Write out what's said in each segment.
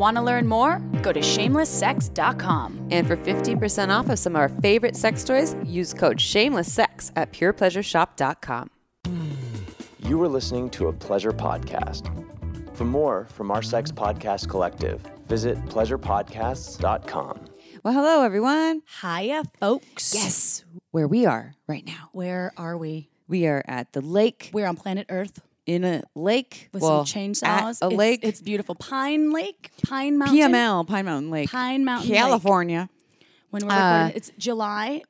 Want to learn more? Go to shamelesssex.com. And for 15% off of some of our favorite sex toys, use code SHAMELESSSEX at PurePleasureShop.com. You are listening to a pleasure podcast. For more from our sex podcast collective, visit pleasurepodcasts.com. Well, hello, everyone. Hiya, folks. Yes, where we are right now. Where are we? We are at the lake, We're on planet Earth in a lake. with well, some chainsaws. A It's- lake. It's, beautiful. Pine Lake, Pine Mountain. PML, Pine Mountain Lake. Pine Mountain Lake. California. When we're Uh, recording, it's July.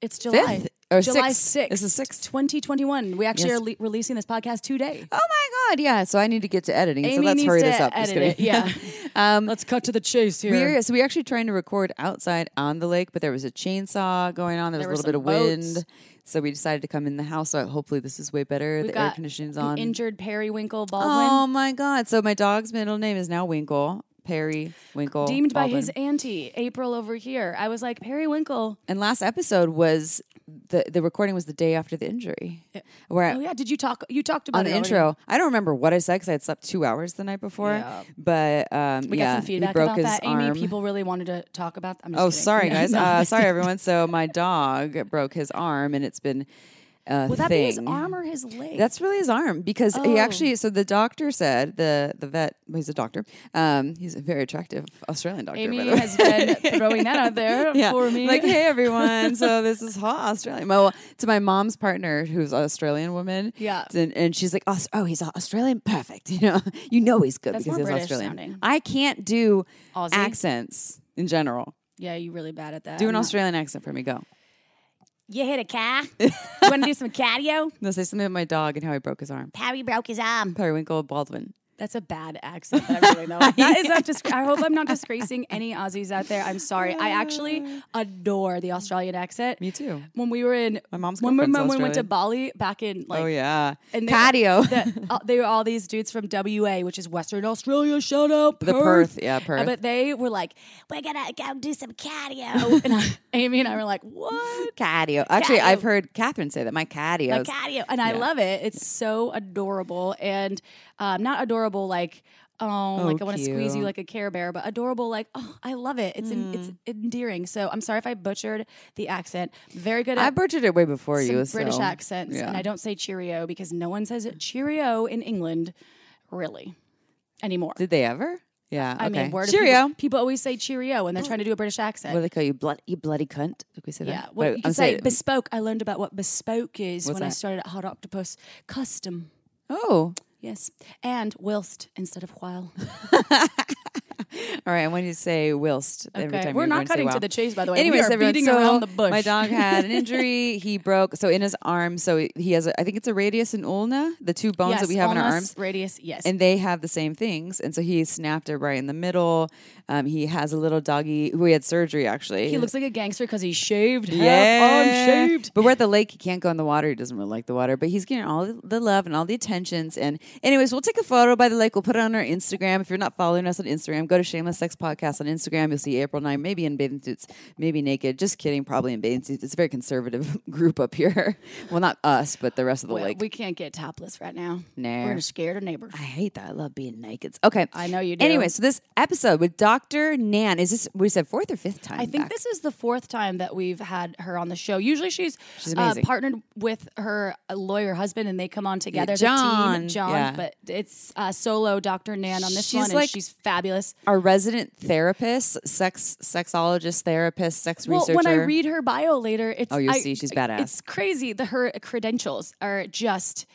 It's July. Fifth or July sixth? 6th. This is sixth. 2021. We actually Yes. are le- releasing this podcast today. Oh my God, yeah. So I need to get to editing. so Amy let's needs hurry to this up. Edit it, yeah. um, Let's cut to the chase here. we're, so we're actually trying to record outside on the lake, but there was a chainsaw going on. There was a little bit of some wind. So we decided to come in the house. So hopefully this is way better. We've the air conditioning's on. injured periwinkle oh Baldwin, oh my God. So my dog's middle name is now Winkle. Perry Winkle. deemed by Baldwin. his auntie April over here. I was like periwinkle. And last episode was the the recording was the day after the injury, where Oh yeah, did you talk? You talked about on the it already. intro. I don't remember what I said because I had slept two hours the night before. Yeah. But um, We yeah, got some feedback about that. arm. Amy, people really wanted to talk about. I'm just Oh, kidding. sorry guys. Uh, sorry everyone. So my dog broke his arm, and it's been Would that thing. be his arm or his leg? That's really his arm because Oh. he actually. So the doctor said the the vet. Well, he's a doctor. Um, he's a very attractive Australian doctor. by Amy the way. has been throwing that out there yeah. for me. Like, hey everyone, so this is hot Australian. Well, to my mom's partner, who's an Australian woman. Yeah. And, and she's like, oh, oh, he's Australian, perfect. You know, you know he's good That's because he's British Australian. sounding. I can't do Aussie? accents in general. yeah, you're really bad at that. Do an Australian accent for me. Go. You hit a car. you want to do some cardio? No, say something about my dog and how he broke his arm. Harry broke his arm. Periwinkle Baldwin. That's a bad accent. That I really know. That is not just. I hope I'm not disgracing any Aussies out there. I'm sorry. I actually adore the Australian accent. Me too. When we were in My mom's when, we- when we went to Bali back in like oh yeah. and they, the- uh, they were all these dudes from WA, which is Western Australia. Shout out The Perth. Perth, yeah, Uh, Perth. but they were like, "We're gonna go do some cardio," and I, Amy and I were like, "What?" Cardio. Actually, I've heard Catherine say that. My cardio. Like cardio, and I love it. It's so adorable, and um, not adorable like. Oh, like I want to squeeze you like a Care Bear, but adorable like oh, I love it. It's en- it's endearing. So I'm sorry if I butchered the accent. Very good at I butchered it way before you. British so, accents, yeah. and I don't say Cheerio because no one says Cheerio in England, really, anymore. Did they ever? Yeah. I okay. mean, where do Cheerio. People, people always say Cheerio when they're trying to do a British accent. What do they call you? Blood, you bloody cunt. Did we say that? yeah, well, But you I'm can say bespoke. I learned about what bespoke is What's when I started at Hot Octopus. Custom, Oh, yes, and whilst instead of while. all right. I want you to say whilst every time we're not cutting to the chase, by the way. Anyways, we are everyone, beating so around the bush. My dog had an injury. he broke so in his arm. So he has, a, I think it's a radius and ulna, the two bones yes, that we have in our arms. Radius, yes. and they have the same things. And so he snapped it right in the middle. Um, he has a little doggy who he had surgery actually. he looks like a gangster because he's shaved, yeah, arm shaved. But we're at the lake. He can't go in the water. He doesn't really like the water. But he's getting all the love and all the attentions. And anyways, we'll take a photo by the lake. We'll put it on our Instagram. If you're not following us on Instagram, go to Shameless Sex Podcast on Instagram. You'll see April and I, maybe in bathing suits, maybe naked. Just kidding, probably in bathing suits. It's a very conservative group up here. well, not us, but the rest of the Well, lake. we can't get topless right now. Nah. We're scared of neighbors. I hate that. I love being naked. Okay. I know you do. Anyway, so this episode with Dr. Nan, is this, we said fourth or fifth time? I think back? this is the fourth time that we've had her on the show. Usually she's, She's uh, partnered with her uh, lawyer husband and they come on together. John, The team, John. yeah. But it's uh, solo Dr. Nan on this She's one. like- and she's fabulous. Our resident therapist, sex sexologist, therapist, sex Well, researcher. when I read her bio later, it's Oh, you'll I- see, she's badass. It's crazy. The her credentials are just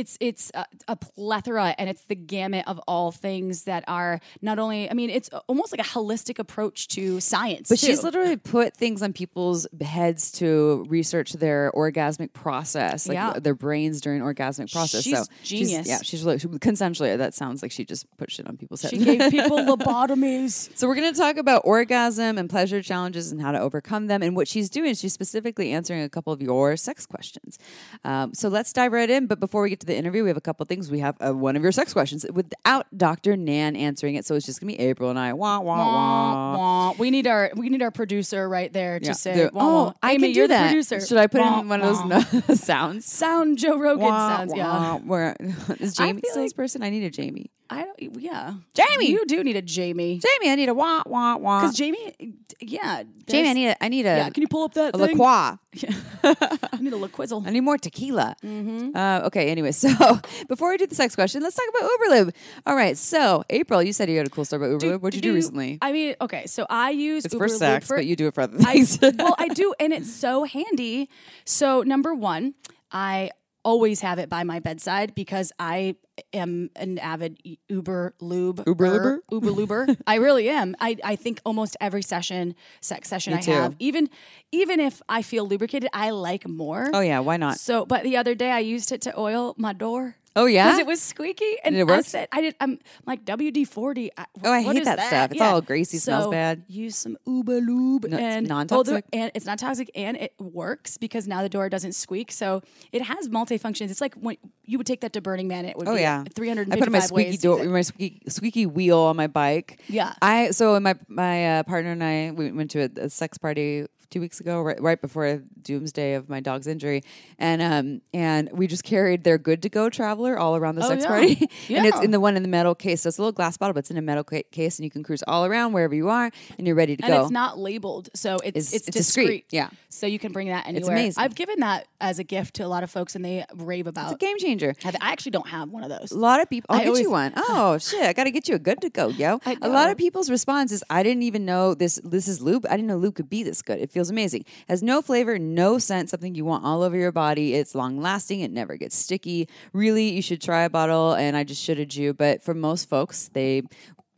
it's it's a, a plethora and it's the gamut of all things that are not only I mean it's almost like a holistic approach to science. But she's literally put things on people's heads to research their orgasmic process, like Yeah. their brains during orgasmic process. She's so genius. yeah, she's really she, consensually. That sounds like she just put shit on people's heads. she gave people lobotomies. So we're going to talk about orgasm and pleasure challenges and how to overcome them. And what she's doing is she's specifically answering a couple of your sex questions. Um, so let's dive right in. But before we get to the interview, we have a couple things. We have uh, one of your sex questions without Dr. Nan answering it. So it's just going to be April and I. Wah wah wah. Wah, wah. We need our we need our producer right there to Yeah. say. Wah, oh, wah. I Amy, can do you're that. the producer. Should I put in one of those no- sounds? sound Joe Rogan sounds? Yeah, Where is Jamie still this like- person? I need a Jamie. I don't. Yeah, Jamie! you do need a Jamie. Jamie, I need a wah wah wah. Because Jamie, yeah, Jamie, I need a I need a, Yeah, can you pull up that a thing? LaCroix. I need a LaQuizzle. I need more tequila. Mm-hmm. Uh, okay, anyway, so before we do the sex question, let's talk about Uberlube. All right, so April, you said you had a cool story about Uberlube. What'd you do, recently? I mean, okay, so I use it's Uber for sex, for, but you do it for other things. I, things. well, I do, and it's so handy. So number one, I always have it by my bedside because I am an avid Uber lube. Uber luber? Uber luber. I really am. I, I think almost every session, sex session Me I too. have, even even if I feel lubricated, I like more. oh yeah, why not? So, but the other day I used it to oil my door. Oh yeah, Because it was squeaky, and it I said, "I did." I'm like WD forty. Oh, I hate that stuff. It's all greasy, smells bad. Use some Uber lube, No, and non-toxic? oh, and it's not toxic, and it works because now the door doesn't squeak. So it has multifunctions. It's like when you would take that to Burning Man. It would Oh be yeah, three hundred I put my squeaky door, my squeaky, squeaky wheel on my bike. Yeah. I so my my uh, partner and I we went to a, a sex party two weeks ago, right, right before doomsday of my dog's injury, and um and we just carried their good to go traveler all around the Oh, sex yeah. party, and it's in the one in the metal case. So it's a little glass bottle, but it's in a metal ca- case, and you can cruise all around wherever you are, and you're ready to go. and go. it's not labeled, so it's It's- it's, it's discreet, discreet. yeah. so you can bring that anywhere. It's amazing. I've given that as a gift to a lot of folks, and they rave about. it's a game changer. I actually don't have one of those. A lot of people. I'll I get always- you one. Oh shit! I got to get you a good to go, yo. A lot of people's response is, "I didn't even know this. This is lube. I didn't know lube could be this good. It feels amazing. Has no flavor, no scent. Something you want all over your body. It's long lasting. It never gets sticky. Really, you should try a bottle. And I just shitted you, but for most folks, they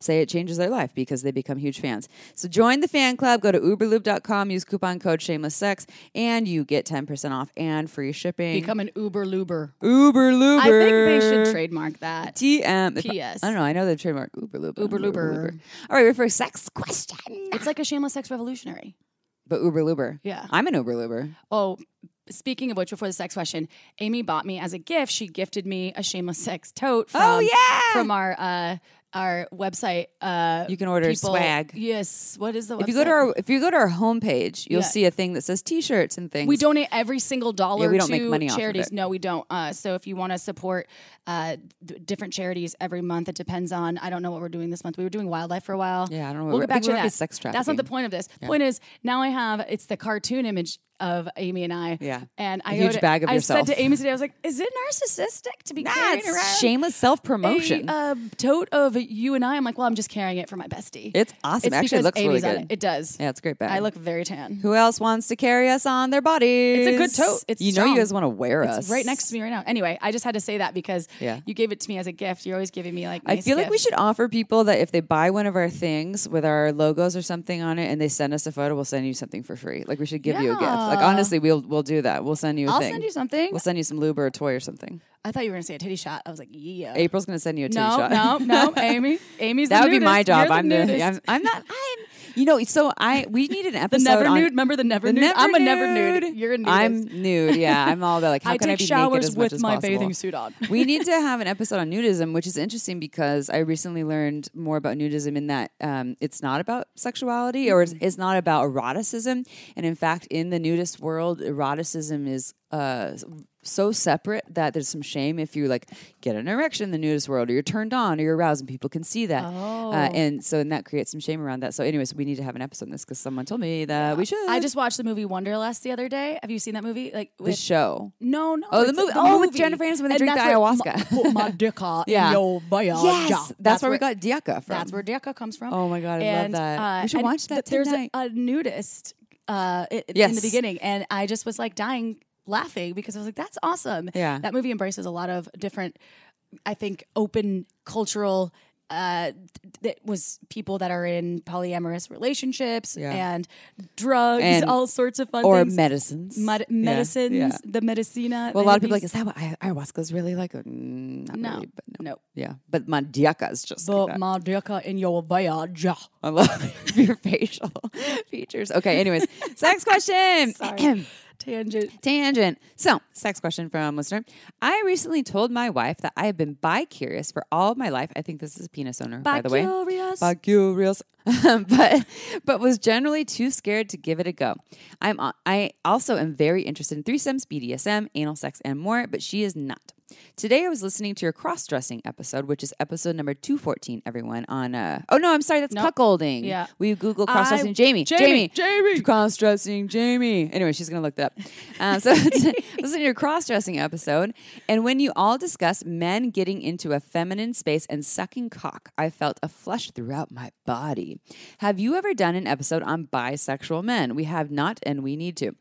say it changes their life because they become huge fans. So join the fan club. Go to uberlube.com. Use coupon code shameless sex, and you get ten percent off and free shipping. Become an Uber luber. Uber Luber. I think they should trademark that. TM. PS. I don't know. I know they've trademarked Uber Lube. Uber Luber. All right, we're for a sex question. It's like a shameless sex revolutionary. But Uber Luber. Yeah. I'm an Uber Luber. Oh, speaking of which, before the sex question, Amy bought me as a gift. She gifted me a shameless sex tote. From, Oh, yeah! from our uh, our website. Uh, You can order people- swag. Yes. What is the website? If you go to our if you go to our homepage, you'll Yeah. see a thing that says T-shirts and things. we donate every single dollar we don't to make money of charities. it. No, we don't. Uh, so if you want to support uh, different charities every month, it depends on. I don't know what we're doing this month. We were doing wildlife for a while. Yeah, I don't know. We'll get back to we might be that. sex That's not the point of this. Point is now I have it's the cartoon image of Amy and I. Yeah. and I A huge to- bag of I yourself. said to Amy today, I was like, "Is it narcissistic to be Nah, carrying around it's shameless self promotion. a uh, tote of you and I?" I'm like, "Well, I'm just carrying it for my bestie." It's awesome. It's Actually, it looks really Amy's on good. It. it does. yeah, it's a great bag. I look very tan. Who else wants to carry us on their bodies? It's a good tote. It's you know you guys want to wear us. It's right next to me right now. Anyway, I just had to say that because Yeah. you gave it to me as a gift. You're always giving me like. I nice feel like we should offer people that if they buy one of our things with our logos or something on it and they send us a photo, we'll send you something for free. Like we should give you a gift. Like uh-huh. honestly, we'll we'll do that. We'll send you a I'll thing. send you something. We'll send you some lube or a toy or something. I thought you were gonna say a titty shot. I was like, yeah. April's gonna send you a titty no, shot. no, no, Amy. Amy's that the would be my job. You're I'm the the. I'm, I'm not. I'm. You know. So I. We need an episode. the never on, nude. Remember the never The nude? never I'm a never nude. You're a nudist. I'm nude. Yeah, I'm all about like how I can I be naked as much with as my possible? bathing suit on. we need to have an episode on nudism, which is interesting because I recently learned more about nudism in that um, it's not about sexuality or it's, it's not about eroticism. And in fact, in the nudist world, eroticism is uh, so separate that there's some shame if you like get an erection in the nudist world or you're turned on or you're aroused and people can see that. Oh. Uh, and so and that creates some shame around that. So, anyways, we need to have an episode on this because someone told me that we should. I just watched the movie Wanderlust the other day. Have you seen that movie? Like the show. no, no. Oh, the movie- oh, with Jennifer Aniston when they And drink the ayahuasca. Put my Yeah. in your vagina. Yes, that's, where, we got Diaka from. That's where Deka comes from. Oh my God, I love that. Uh, We should watch that th- There's a, a nudist uh, i- in the beginning, and I just was like dying laughing because I was like, that's awesome. Yeah. That movie embraces a lot of different, I think, open cultural. Uh, that was people that are in polyamorous relationships Yeah. and drugs, And- all sorts of fun or things. medicines. Med- Yeah, medicines, yeah. the medicina. Well, a lot of people are like, is that what ay- ayahuasca's really like? Mm, No. really, but no. no. Yeah, but mandioca is just like But that. my in your voyage. I love your facial features. Okay, anyways, sex question. Tangent. Tangent. So, sex question from listener. I recently told my wife that I have been bi curious for all of my life. I think this is a penis owner, by the way. Bi curious. but but was generally too scared to give it a go. I'm I also am very interested in threesomes, BDSM, anal sex, and more, but she is not. Today I was listening to your cross dressing episode, which is episode number two fourteen. Everyone on uh oh no, I'm sorry, that's cuckolding. Yeah. we Google cross dressing Jamie. Jamie, Jamie, cross dressing Jamie. Anyway, she's gonna look that up. Um, so listen to your cross dressing episode, and when you all discuss men getting into a feminine space and sucking cock, I felt a flush throughout my body. Have you ever done an episode on bisexual men? We have not, and we need to.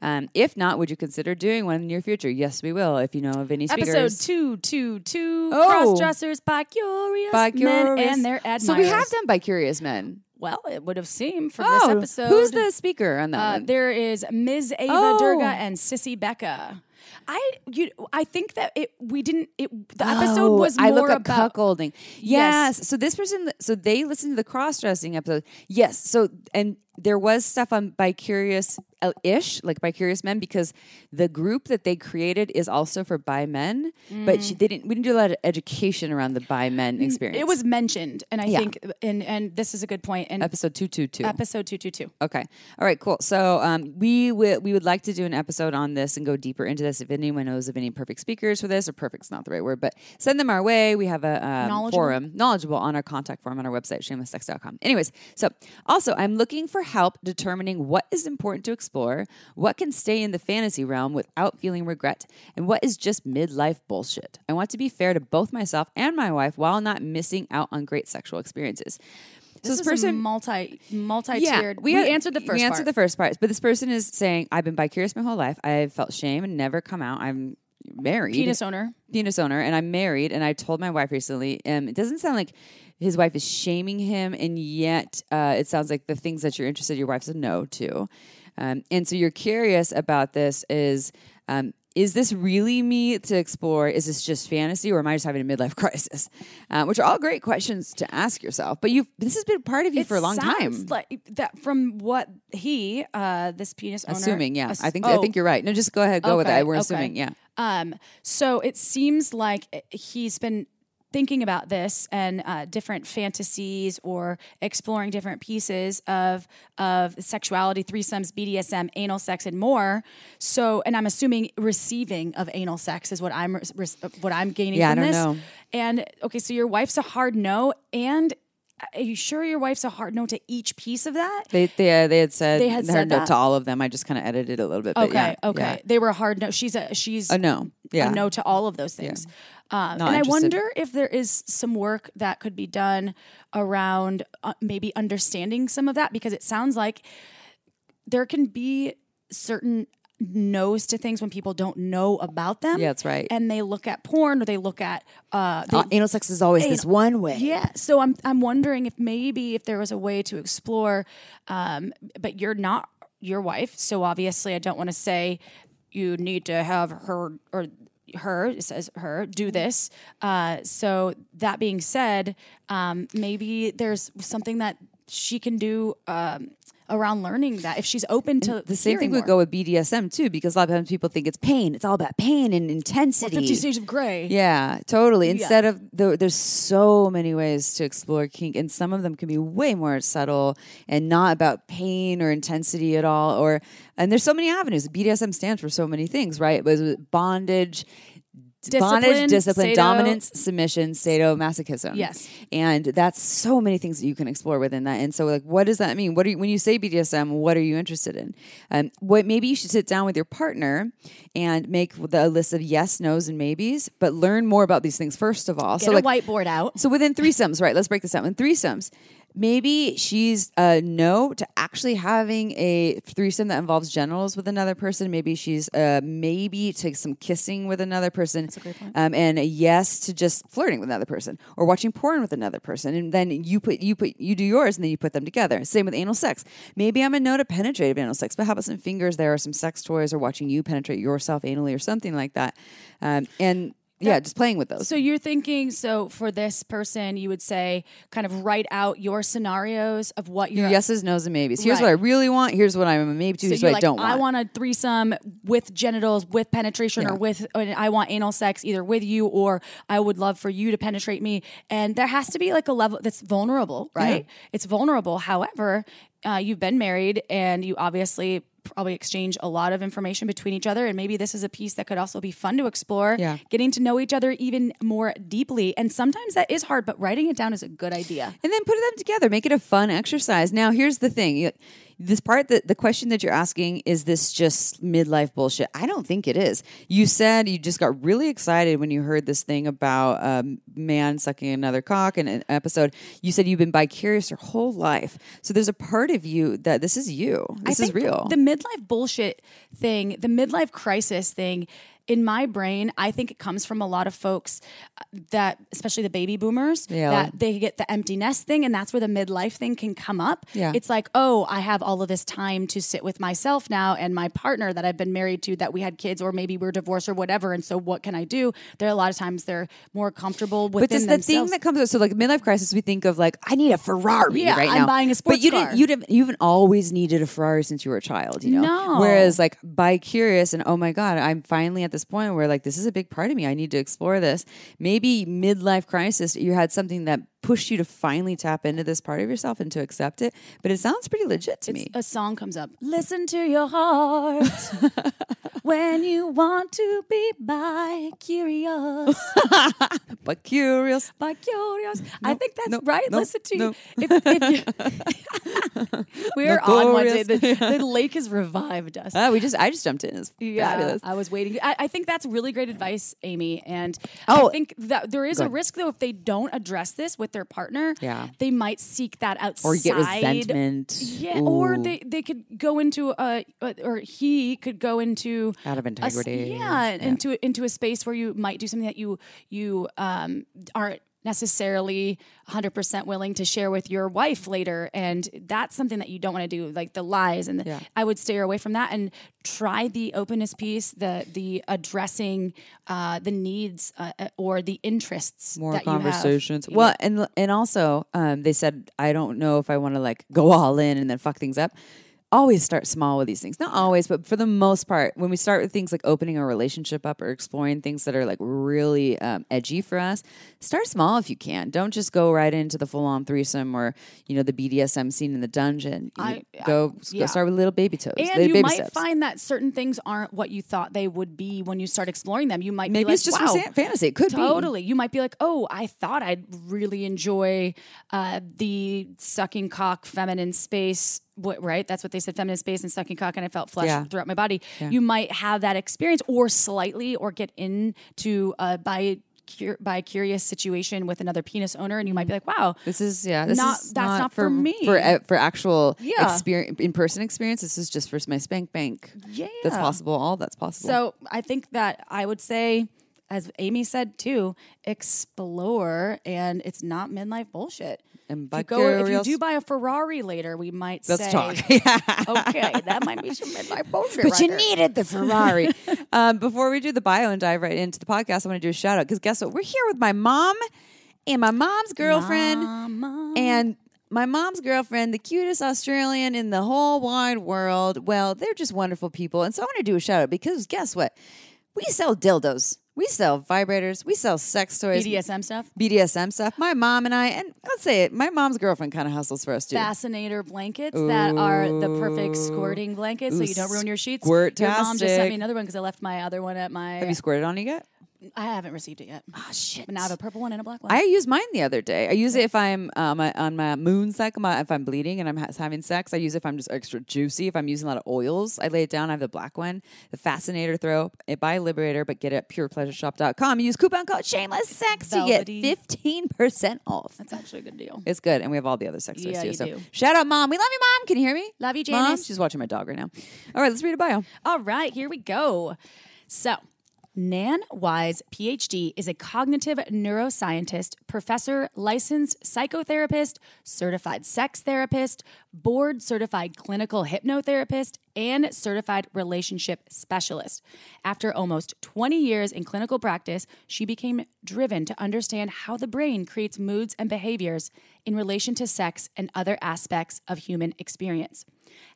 Um, if not, would you consider doing one in the near future? Yes, we will. If you know of any speakers. Episode two, two, two. Oh. Cross dressers bi curious, men and their admirers. So we have done bi curious men. Well, it would have seemed from Oh, this episode. who's the speaker on that Uh, one? there is Ms. Ava Oh. Durga and Sissy Becca. I you I think that it we didn't it the episode was Oh, I look up about cuckolding. Yes. Yes. So this person, so they listened to the cross dressing episode. Yes. So and there was stuff on bi curious ish, like bi curious men, because the group that they created is also for bi men. But she, they didn't. We didn't do a lot of education around the bi men experience. Mm. it was mentioned and I Yeah. think and and this is a good point in episode two two two. episode 222. Okay. All right. Cool. So um, we wi- we would like to do an episode on this and go deeper into this. If anyone knows of any perfect speakers for this, or perfect's not the right word, but send them our way. We have a um, Knowledgeable. forum, knowledgeable on our contact form on our website, shamelesssex.com. Anyways, so also I'm looking for help determining what is important to explore, what can stay in the fantasy realm without feeling regret, and what is just midlife bullshit. I want to be fair to both myself and my wife while not missing out on great sexual experiences. So This, is a multi multi-tiered. we, answered the first we answered part. the first part, but this person is saying, "I've been bicurious my whole life. I've felt shame and never come out. I'm married, penis owner. penis owner, and I'm married. And I told my wife recently, um, it doesn't sound like his wife is shaming him, and yet uh, it sounds like the things that you're interested, your wife said no to. Um, and so you're curious about this is. Um, is this really me to explore? Is this just fantasy, or am I just having a midlife crisis? Uh, which are all great questions to ask yourself. But you, this has been part of you for a long time. Like that from what he, uh, this penis owner, Assuming, yeah. ass- I think I oh, think you're right. No, just go ahead, go with Okay, it. We're okay. assuming, yeah. Um, so it seems like he's been thinking about this and uh, different fantasies or exploring different pieces of of sexuality, threesomes, BDSM, anal sex, and more. So, and I'm assuming receiving of anal sex is what I'm res- what I'm gaining Yeah, I from don't this. know. And okay, so your wife's a hard no, and are you sure your wife's a hard no to each piece of that? They they, uh, they had said They had said no that? to all of them. I just kind of edited a little bit. But Okay, yeah, okay. yeah. They were a hard no. She's a she's A no. Yeah. a no to all of those things. Um, Not and I wonder if there is some work that could be done around uh, maybe understanding some of that because it sounds like there can be certain no's to things when people don't know about them. Yeah, that's right. And they look at porn or they look at uh, they, Uh, anal sex is always this one way. yeah. So I'm I'm wondering if maybe if there was a way to explore, um, but you're not your wife, so obviously I don't want to say you need to have her or her it says her do this. Uh, so that being said, um, maybe there's something that she can do. Um, around learning that if she's open to The same thing hearing would go with BDSM too, because a lot of times people think it's pain. It's all about pain and intensity. Fifty Shades of Grey. Yeah, totally. Instead of the, there's so many ways to explore kink, and some of them can be way more subtle and not about pain or intensity at all. Or and there's so many avenues. BDSM stands for so many things, right? But bondage. Discipline, bondage, discipline, sado. dominance, submission, sadomasochism. Yes. and that's so many things that you can explore within that. And so, like, what does that mean? What are you, when you say BDSM? What are you interested in? Um, what maybe you should sit down with your partner and make the, list of yes, nos, and maybes, but learn more about these things first of all. Get so, a like, whiteboard out. so within threesomes, right? Let's break this down. In threesomes, maybe she's a no to actually having a threesome that involves genitals with another person. Maybe she's a maybe to some kissing with another person. That's a great point. Um, and a yes to just flirting with another person or watching porn with another person. And then you put you put you do yours and then you put them together. Same with anal sex. Maybe I'm a no to penetrative anal sex, but how about some fingers there or some sex toys or watching you penetrate yourself anally or something like that. Um, and yeah, just playing with those. So you're thinking, so for this person, you would say, kind of write out your scenarios of what Your you're. yeses, nos, and maybes. Here's what I really want. Here's what I'm a maybe to. So here's you're what like, I don't want. I want a threesome with genitals, with penetration, or with. And I want anal sex either with you or I would love for you to penetrate me. And there has to be like a level that's vulnerable, right? It's vulnerable. However, uh, you've been married and you obviously probably exchange a lot of information between each other and maybe this is a piece that could also be fun to explore Yeah. getting to know each other even more deeply and sometimes that is hard but writing it down is a good idea and then put them together. Make it a fun exercise. Now, here's the thing. You- This part that the question that you're asking is this just midlife bullshit? I don't think it is. You said you just got really excited when you heard this thing about um, man sucking another cock in an episode. You said you've been bicurious your whole life. So there's a part of you that this is you. This I is think real. The midlife bullshit thing, the midlife crisis thing, in my brain, I think it comes from a lot of folks uh, that, especially the baby boomers, Yeah. that they get the empty nest thing, and that's where the midlife thing can come up. Yeah. It's like, oh, I have all of this time to sit with myself now and my partner that I've been married to, that we had kids, or maybe we're divorced or whatever. And so, what can I do? There are a lot of times they're more comfortable with But this the thing that comes up. So like midlife crisis, we think of like I need a Ferrari Yeah, right I'm now. buying a But sports you car. didn't. You didn't. You haven't always needed a Ferrari since you were a child. You know. No. Whereas like bi curious and oh my god, I'm finally at this point where like this is a big part of me. I need to explore this. Maybe midlife crisis, you had something that pushed you to finally tap into this part of yourself and to accept it. But it sounds pretty legit to me. a song comes up. Listen to your heart when you want to be bi curious. But curious. Bi curious. I think that's right. Listen to you. If, if we're on one day. The, the lake has revived us. Ah, we just I just jumped in. It's Yeah, fabulous. I was waiting. I, I think that's really great advice, Amy. And Oh. I think that there is a risk, though, if they don't address this with their partner. Yeah. they might seek that outside Or get resentment. Yeah, or they, they could go into a, or he could go into Out of a s- integrity. yeah, into into a space where you might do something that you you um, aren't necessarily 100% willing to share with your wife later and that's something that you don't want to do like the lies and the, Yeah. I would steer away from that and try the openness piece the the addressing uh, the needs uh, uh, or the interests more that you have. conversations. Well, and and also, um, they said I don't know if I want to like go all in and then fuck things up. Always start small with these things. Not always, but for the most part, when we start with things like opening a relationship up or exploring things that are like really um, edgy for us, start small if you can. Don't just go right into the full on threesome or you know the BDSM scene in the dungeon. I- go, yeah. go start with little baby toes. and you might steps. find that certain things aren't what you thought they would be when you start exploring them. You might maybe be like, it's just wow, fantasy. It could be Totally. You might be like, oh, I thought I'd really enjoy uh, the sucking cock feminine space. What, right? That's what they said, feminist space and sucking cock, and I felt flesh Yeah. throughout my body. You might have that experience, or slightly, or get into uh, by cur- bi curious situation with another penis owner, and you might be like, wow, This is yeah. This Not- is that's not for me. For uh, for actual Yeah. experience in person experience. This is just for my spank bank. Yeah. that's possible. All that's possible. So I think that I would say, as Amy said too, explore, and it's not midlife bullshit. And if you, go, if you do buy a Ferrari later, we might let's say, talk. okay, that might be some midlife bullshit. but right you there. needed the Ferrari. um, before we do the bio and dive right into the podcast, I want to do a shout out because guess what? We're here with my mom and my mom's girlfriend, Mama. and my mom's girlfriend, the cutest Australian in the whole wide world. Well, they're just wonderful people, and so I want to do a shout out because guess what? We sell dildos. We sell vibrators. We sell sex toys. BDSM stuff. BDSM stuff. My mom and I, and let's say it, my mom's girlfriend kind of hustles for us too. Fascinator blankets that are the perfect squirting blankets, so you don't ruin your sheets. Your mom just sent me another one because I left my other one at my. Have you squirted on you yet? I haven't received it yet. Oh shit! But now I have a purple one and a black one. I use mine the other day. I use it if I'm um, on my moon cycle, my, if I'm bleeding and I'm ha- having sex. I use it if I'm just extra juicy. If I'm using a lot of oils, I lay it down. I have the black one, the Fascinator Throw. It by Liberator, but get it at purepleasureshop.com. Use coupon code Shameless Sex to get Velvety. fifteen percent off. That's actually a good deal. It's good, and we have all the other sex toys Yeah, too. you So do. shout out, mom. We love you, mom. Can you hear me? Love you, Mom, Janice. she's watching my dog right now. All right, let's read a bio. All right, here we go. So, Nan Wise, PhD, is a cognitive neuroscientist, professor, licensed psychotherapist, certified sex therapist, board certified clinical hypnotherapist, and certified relationship specialist. After almost 20 years in clinical practice, she became driven to understand how the brain creates moods and behaviors in relation to sex and other aspects of human experience.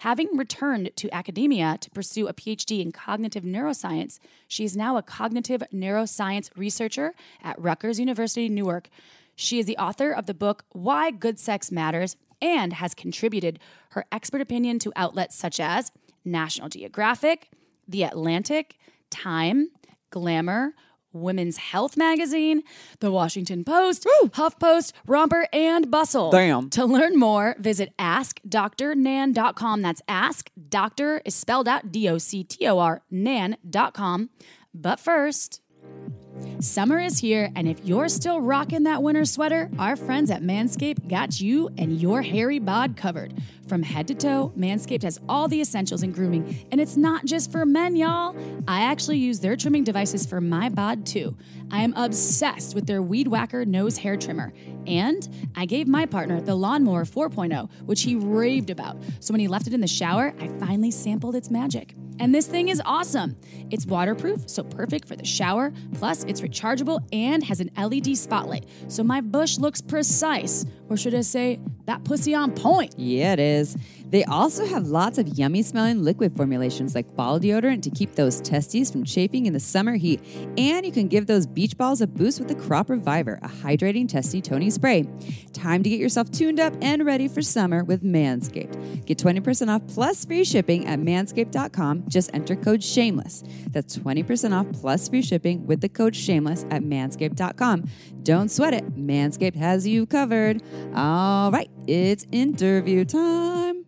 Having returned to academia to pursue a PhD in cognitive neuroscience, she is now a cognitive neuroscience researcher at Rutgers University, Newark. She is the author of the book Why Good Sex Matters and has contributed her expert opinion to outlets such as National Geographic, The Atlantic, Time, Glamour, Women's Health Magazine, The Washington Post, HuffPost, Romper, and Bustle. Damn. To learn more, visit askdrnan.com. That's ask doctor is spelled out D O C T O R nan.com. But first, Summer is here, and if you're still rocking that winter sweater, our friends at Manscaped got you and your hairy bod covered. From head to toe, Manscaped has all the essentials in grooming, and it's not just for men, y'all. I actually use their trimming devices for my bod too. I am obsessed with their Weed Whacker nose hair trimmer, and I gave my partner the Lawnmower 4.0, which he raved about. So when he left it in the shower, I finally sampled its magic. And this thing is awesome. It's waterproof, so perfect for the shower. Plus, it's rechargeable and has an LED spotlight, so my bush looks precise. Or should I say, that pussy on point? Yeah, it is. They also have lots of yummy smelling liquid formulations like ball deodorant to keep those testes from chafing in the summer heat. And you can give those beach balls a boost with the Crop Reviver, a hydrating testy toning spray. Time to get yourself tuned up and ready for summer with Manscaped. Get 20% off plus free shipping at manscaped.com. Just enter code SHAMELESS. That's 20% off plus free shipping with the code SHAMELESS at manscaped.com. Don't sweat it. Manscaped has you covered. All right, it's interview time.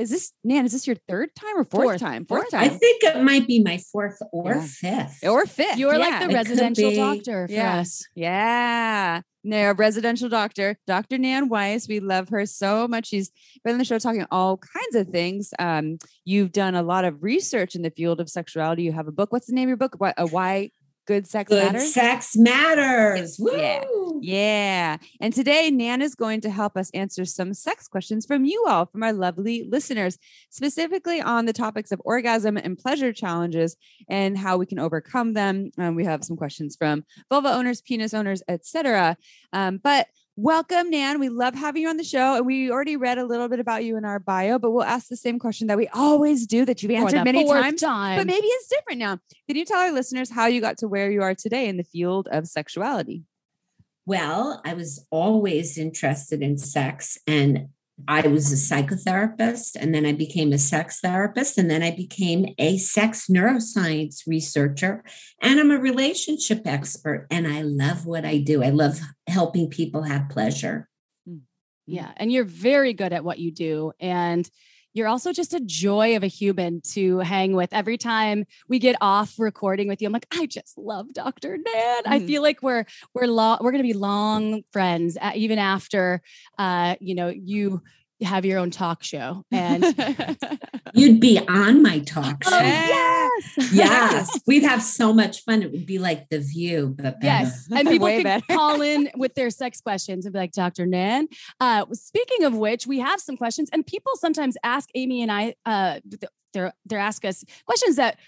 Is this Nan? Is this your third time or fourth, Fourth. time? Fourth I time I think it might be my fourth or Yeah. fifth. or fifth? You're yeah. like the it residential doctor for Yeah. us. Yeah. No, residential doctor, Dr. Nan Wise. We love her so much. She's been on the show talking all kinds of things. Um, you've done a lot of research in the field of sexuality. You have a book. What's the name of your book? What, uh, Why Good Sex Good Matters? sex matters. Yeah. Woo! Yeah. And today, Nan is going to help us answer some sex questions from you all, from our lovely listeners, specifically on the topics of orgasm and pleasure challenges and how we can overcome them. Um, we have some questions from vulva owners, penis owners, etc. Um, but welcome, Nan. We love having you on the show. And we already read a little bit about you in our bio, but we'll ask the same question that we always do that you've answered many times. time. But maybe it's different now. Can you tell our listeners how you got to where you are today in the field of sexuality? Well, I was always interested in sex and I was a psychotherapist and then I became a sex therapist and then I became a sex neuroscience researcher and I'm a relationship expert and I love what I do. I love helping people have pleasure. Mm. Mm. Yeah. And you're very good at what you do. And you're also just a joy of a human to hang with. Every time we get off recording with you, I'm like, I just love Dr. Nan. I Mhm. feel like we're we're long we're gonna be long friends uh, even after uh, you know, you have your own talk show. And You'd be on my talk show. Oh, yes. Yes, we'd have so much fun. It would be like The View, but better. Yes. And people Way can better. call in with their sex questions and be like, Dr. Nan. Uh, speaking of which, we have some questions, and people sometimes ask Amy and I, uh, they're, they're ask us questions that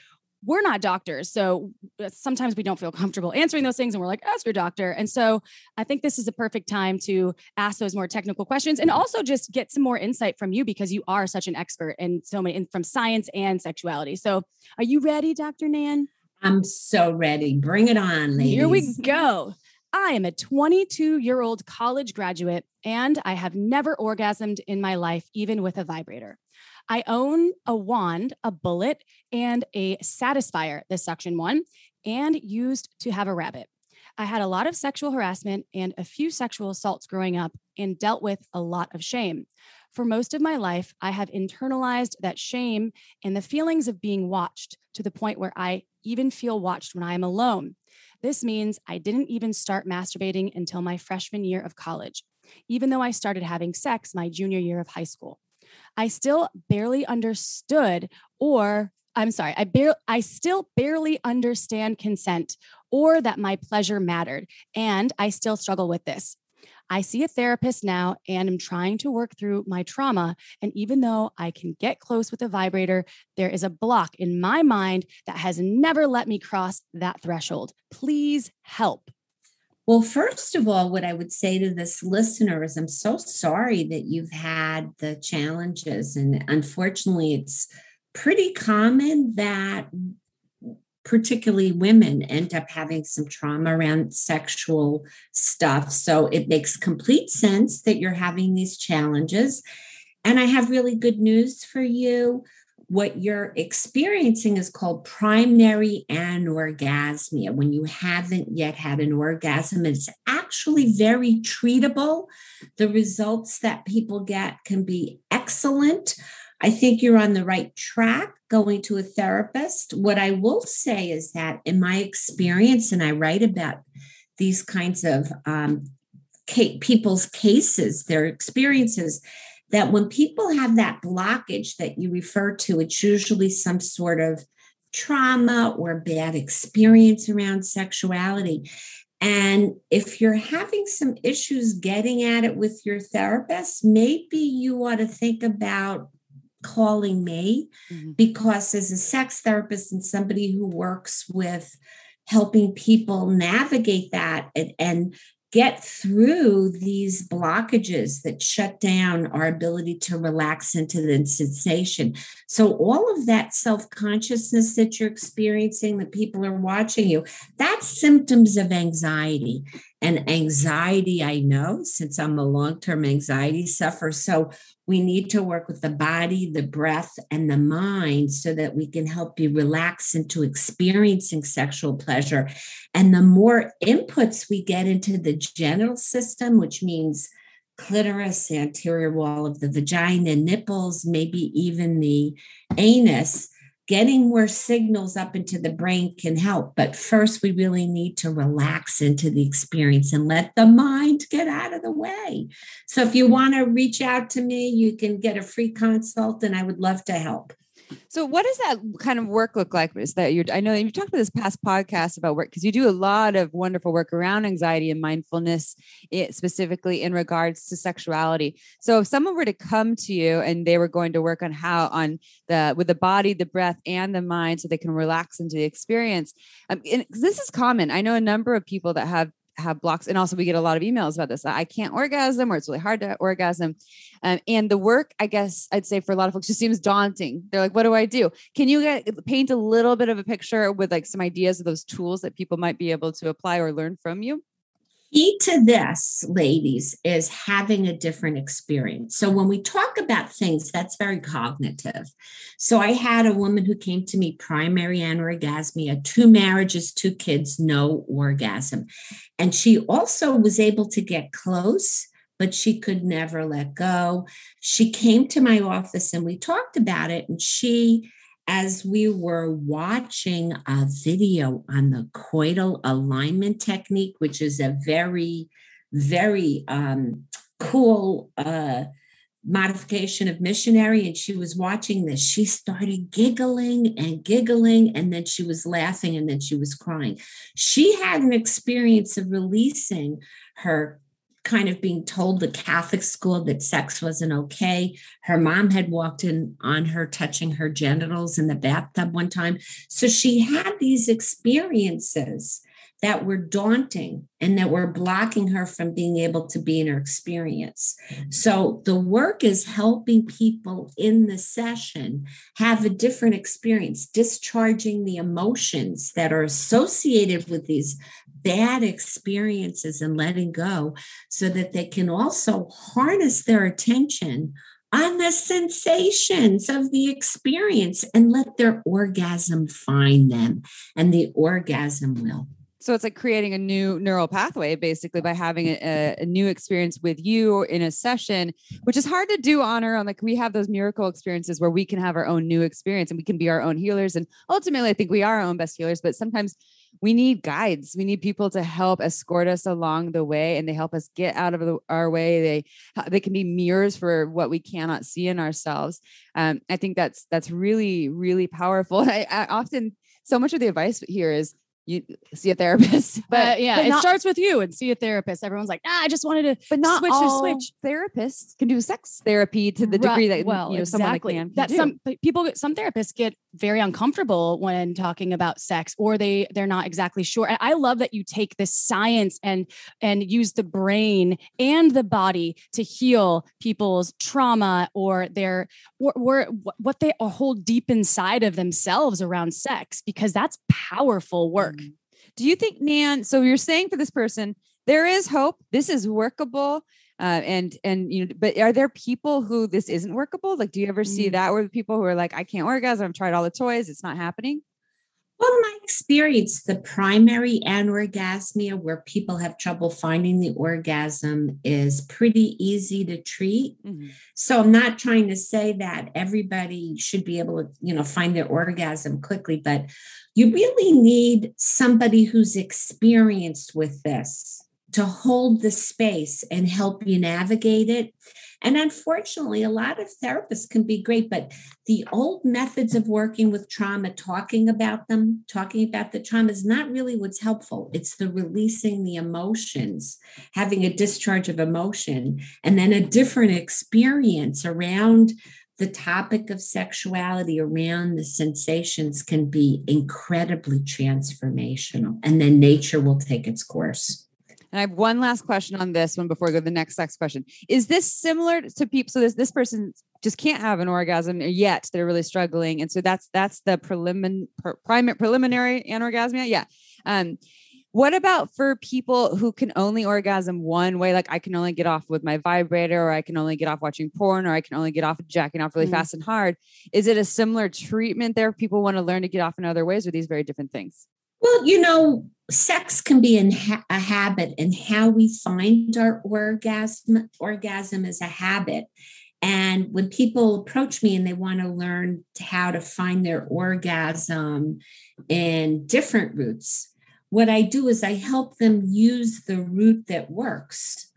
we're not doctors. So uh, sometimes we don't feel comfortable answering those things, and we're like, ask your doctor. And so I think this is a perfect time to ask those more technical questions and also just get some more insight from you because you are such an expert in so many in, from science and sexuality. So are you ready, Dr. Nan? I'm so ready. Bring it on, ladies. Here we go. I am a 22 year old college graduate and I have never orgasmed in my life, even with a vibrator. I own a wand, a bullet, and a satisfier, the suction one. and used to have a rabbit. I had a lot of sexual harassment and a few sexual assaults growing up and dealt with a lot of shame. For most of my life, I have internalized that shame and the feelings of being watched to the point where I even feel watched when I am alone. This means I didn't even start masturbating until my freshman year of college, even though I started having sex my junior year of high school. I still barely understood or I'm sorry, I bar- I still barely understand consent or that my pleasure mattered, and I still struggle with this. I see a therapist now and am trying to work through my trauma. And even though I can get close with a vibrator, there is a block in my mind that has never let me cross that threshold. Please help. Well, first of all, what I would say to this listener is I'm so sorry that you've had the challenges. And unfortunately, it's pretty common that particularly women end up having some trauma around sexual stuff. So it makes complete sense that you're having these challenges. And I have really good news for you. What you're experiencing is called primary anorgasmia. When you haven't yet had an orgasm, it's actually very treatable. The results that people get can be excellent. I think you're on the right track going to a therapist. What I will say is that in my experience, and I write about these kinds of um, ca- people's cases, their experiences, that when people have that blockage that you refer to, it's usually some sort of trauma or bad experience around sexuality. And if you're having some issues getting at it with your therapist, maybe you ought to think about calling me mm-hmm. because as a sex therapist and somebody who works with helping people navigate that and, and get through these blockages that shut down our ability to relax into the sensation. So, all of that self consciousness that you're experiencing, that people are watching you, that's symptoms of anxiety. And anxiety, I know since I'm a long term anxiety sufferer. So, we need to work with the body, the breath, and the mind so that we can help you relax into experiencing sexual pleasure. And the more inputs we get into the genital system, which means clitoris, anterior wall of the vagina, nipples, maybe even the anus, getting more signals up into the brain can help. But first, we really need to relax into the experience and let the mind get out of the way. So, if you want to reach out to me, you can get a free consult, and I would love to help. So, what does that kind of work look like? Is that you? I know you've talked about this past podcast about work because you do a lot of wonderful work around anxiety and mindfulness, it, specifically in regards to sexuality. So, if someone were to come to you and they were going to work on how on the with the body, the breath, and the mind, so they can relax into the experience, um, this is common. I know a number of people that have have blocks and also we get a lot of emails about this i can't orgasm or it's really hard to orgasm. Um, and the work i guess i'd say for a lot of folks just seems daunting. They're like what do i do? Can you get paint a little bit of a picture with like some ideas of those tools that people might be able to apply or learn from you key to this, ladies, is having a different experience. So when we talk about things, that's very cognitive. So I had a woman who came to me, primary anorgasmia, two marriages, two kids, no orgasm. And she also was able to get close but she could never let go. She came to my office and we talked about it, and she as we were watching a video on the coital alignment technique, which is a very, very um, cool uh, modification of missionary, and she was watching this, she started giggling and giggling, and then she was laughing, and then she was crying. She had an experience of releasing her kind of being told the Catholic school that sex wasn't okay. Her mom had walked in on her touching her genitals in the bathtub one time. So she had these experiences that were daunting and that were blocking her from being able to be in her experience. Mm-hmm. So the work is helping people in the session have a different experience, discharging the emotions that are associated with these bad experiences and letting go so that they can also harness their attention on the sensations of the experience and let their orgasm find them, and the orgasm will. So it's like creating a new neural pathway basically by having a, a, new experience with you in a session, which is hard to do on our own. Like we have those miracle experiences where we can have our own new experience and we can be our own healers. And ultimately, I think we are our own best healers, but sometimes we need guides. We need people to help escort us along the way and they help us get out of the, our way. They, they can be mirrors for what we cannot see in ourselves. Um, I think that's, that's really, really powerful. I, I often, so much of the advice here is you see a therapist. But, yeah, but it not, starts with you and see a therapist. Everyone's like, ah, I just wanted to but not switch all switch. Therapists can do sex therapy to the degree that well, you know exactly. someone that, that some people some therapists get very uncomfortable when talking about sex or they they're not exactly sure. And I love that you take this science and and use the brain and the body to heal people's trauma or their or, or what they hold deep inside of themselves around sex because that's powerful work. Do you think, Nan? So you're saying for this person, there is hope. This is workable. Uh, and and you know, but are there people who this isn't workable? Like, do you ever see mm. that where people who are like, I can't orgasm, I've tried all the toys, it's not happening? Well, my experience, the primary anorgasmia where people have trouble finding the orgasm is pretty easy to treat. Mm-hmm. So I'm not trying to say that everybody should be able to, you know, find their orgasm quickly, but you really need somebody who's experienced with this to hold the space and help you navigate it. And unfortunately, a lot of therapists can be great, but the old methods of working with trauma, talking about them, talking about the trauma is not really what's helpful. It's the releasing the emotions, having a discharge of emotion, and then a different experience around the topic of sexuality around the sensations can be incredibly transformational. And then nature will take its course. And I have one last question on this one before we go to the next sex question. Is this similar to people? So this this person just can't have an orgasm yet. They're really struggling, and so that's that's the prelimin primate preliminary anorgasmia. Yeah. Um, what about for people who can only orgasm one way? Like I can only get off with my vibrator, or I can only get off watching porn, or I can only get off jacking off really mm-hmm. fast and hard. Is it a similar treatment there? People want to learn to get off in other ways, or these very different things? Well, you know, sex can be in ha- a habit, and how we find our orgasm orgasm is a habit. And when people approach me and they want to learn how to find their orgasm in different routes, what I do is I help them use the route that works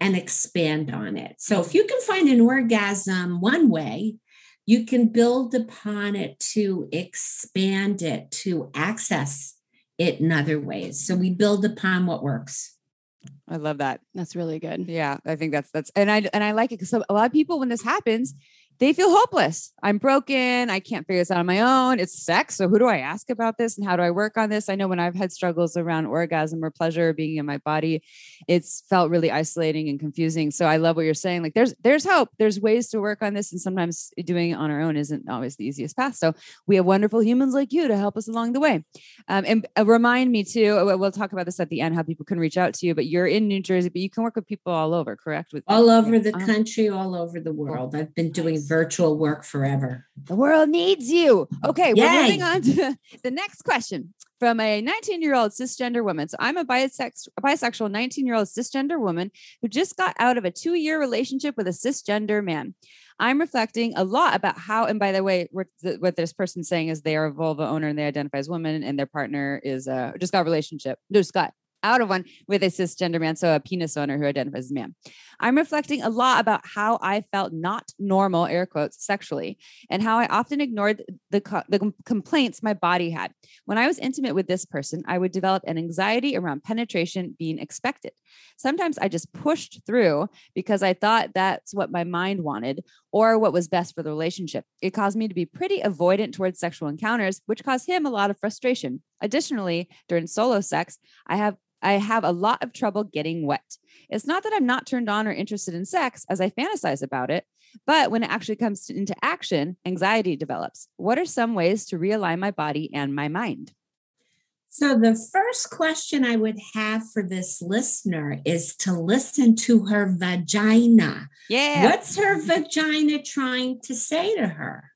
and expand on it. So if you can find an orgasm one way, you can build upon it to expand it, to access it in other ways. So we build upon what works. I love that. That's really good. Yeah, I think that's that's and I and I like it because a lot of people when this happens, they feel hopeless. I'm broken. I can't figure this out on my own. It's sex. So who do I ask about this and how do I work on this? I know when I've had struggles around orgasm or pleasure being in my body, it's felt really isolating and confusing. So I love what you're saying. Like there's there's hope. There's ways to work on this. And sometimes doing it on our own isn't always the easiest path. So we have wonderful humans like you to help us along the way. Um, and uh, remind me too, uh, we'll talk about this at the end, how people can reach out to you, but you're in New Jersey, but you can work with people all over, correct? With all over the country, all over the world. I've been doing virtual work forever. The world needs you. Okay, Yay. we're moving on to the next question from a 19 year old cisgender woman. So I'm a, bisex- bisexual 19 year old cisgender woman who just got out of a two year relationship with a cisgender man. I'm reflecting a lot about how, and by the way, what this person's saying is they are a vulva owner and they identify as women, and their partner is a just got a relationship, just got out of one with a cisgender man, so a penis owner who identifies as a man. I'm reflecting a lot about how I felt not normal, air quotes, sexually, and how I often ignored the, co- the complaints my body had. When I was intimate with this person, I would develop an anxiety around penetration being expected. Sometimes I just pushed through because I thought that's what my mind wanted or what was best for the relationship. It caused me to be pretty avoidant towards sexual encounters, which caused him a lot of frustration. Additionally, during solo sex, I have I have a lot of trouble getting wet. It's not that I'm not turned on or interested in sex as I fantasize about it, but when it actually comes into action, anxiety develops. What are some ways to realign my body and my mind? So, the first question I would have for this listener is to listen to her vagina. Yeah. What's her vagina trying to say to her?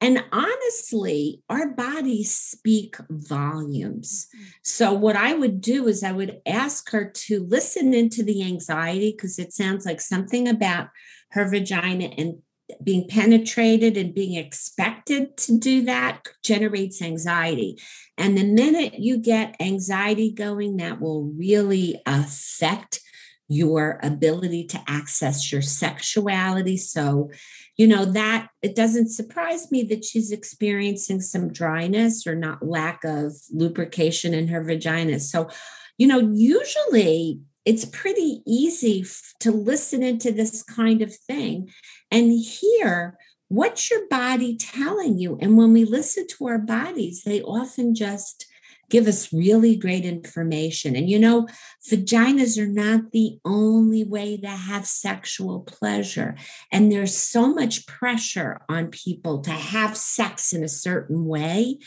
And honestly, our bodies speak volumes. Mm-hmm. So, what I would do is I would ask her to listen into the anxiety because it sounds like something about her vagina and being penetrated and being expected to do that generates anxiety. And the minute you get anxiety going, that will really affect your ability to access your sexuality. So, you know, that it doesn't surprise me that she's experiencing some dryness or not lack of lubrication in her vagina. So, you know, usually it's pretty easy f- to listen into this kind of thing and hear what's your body telling you. And when we listen to our bodies, they often just give us really great information. And you know, vaginas are not the only way to have sexual pleasure. And there's so much pressure on people to have sex in a certain way,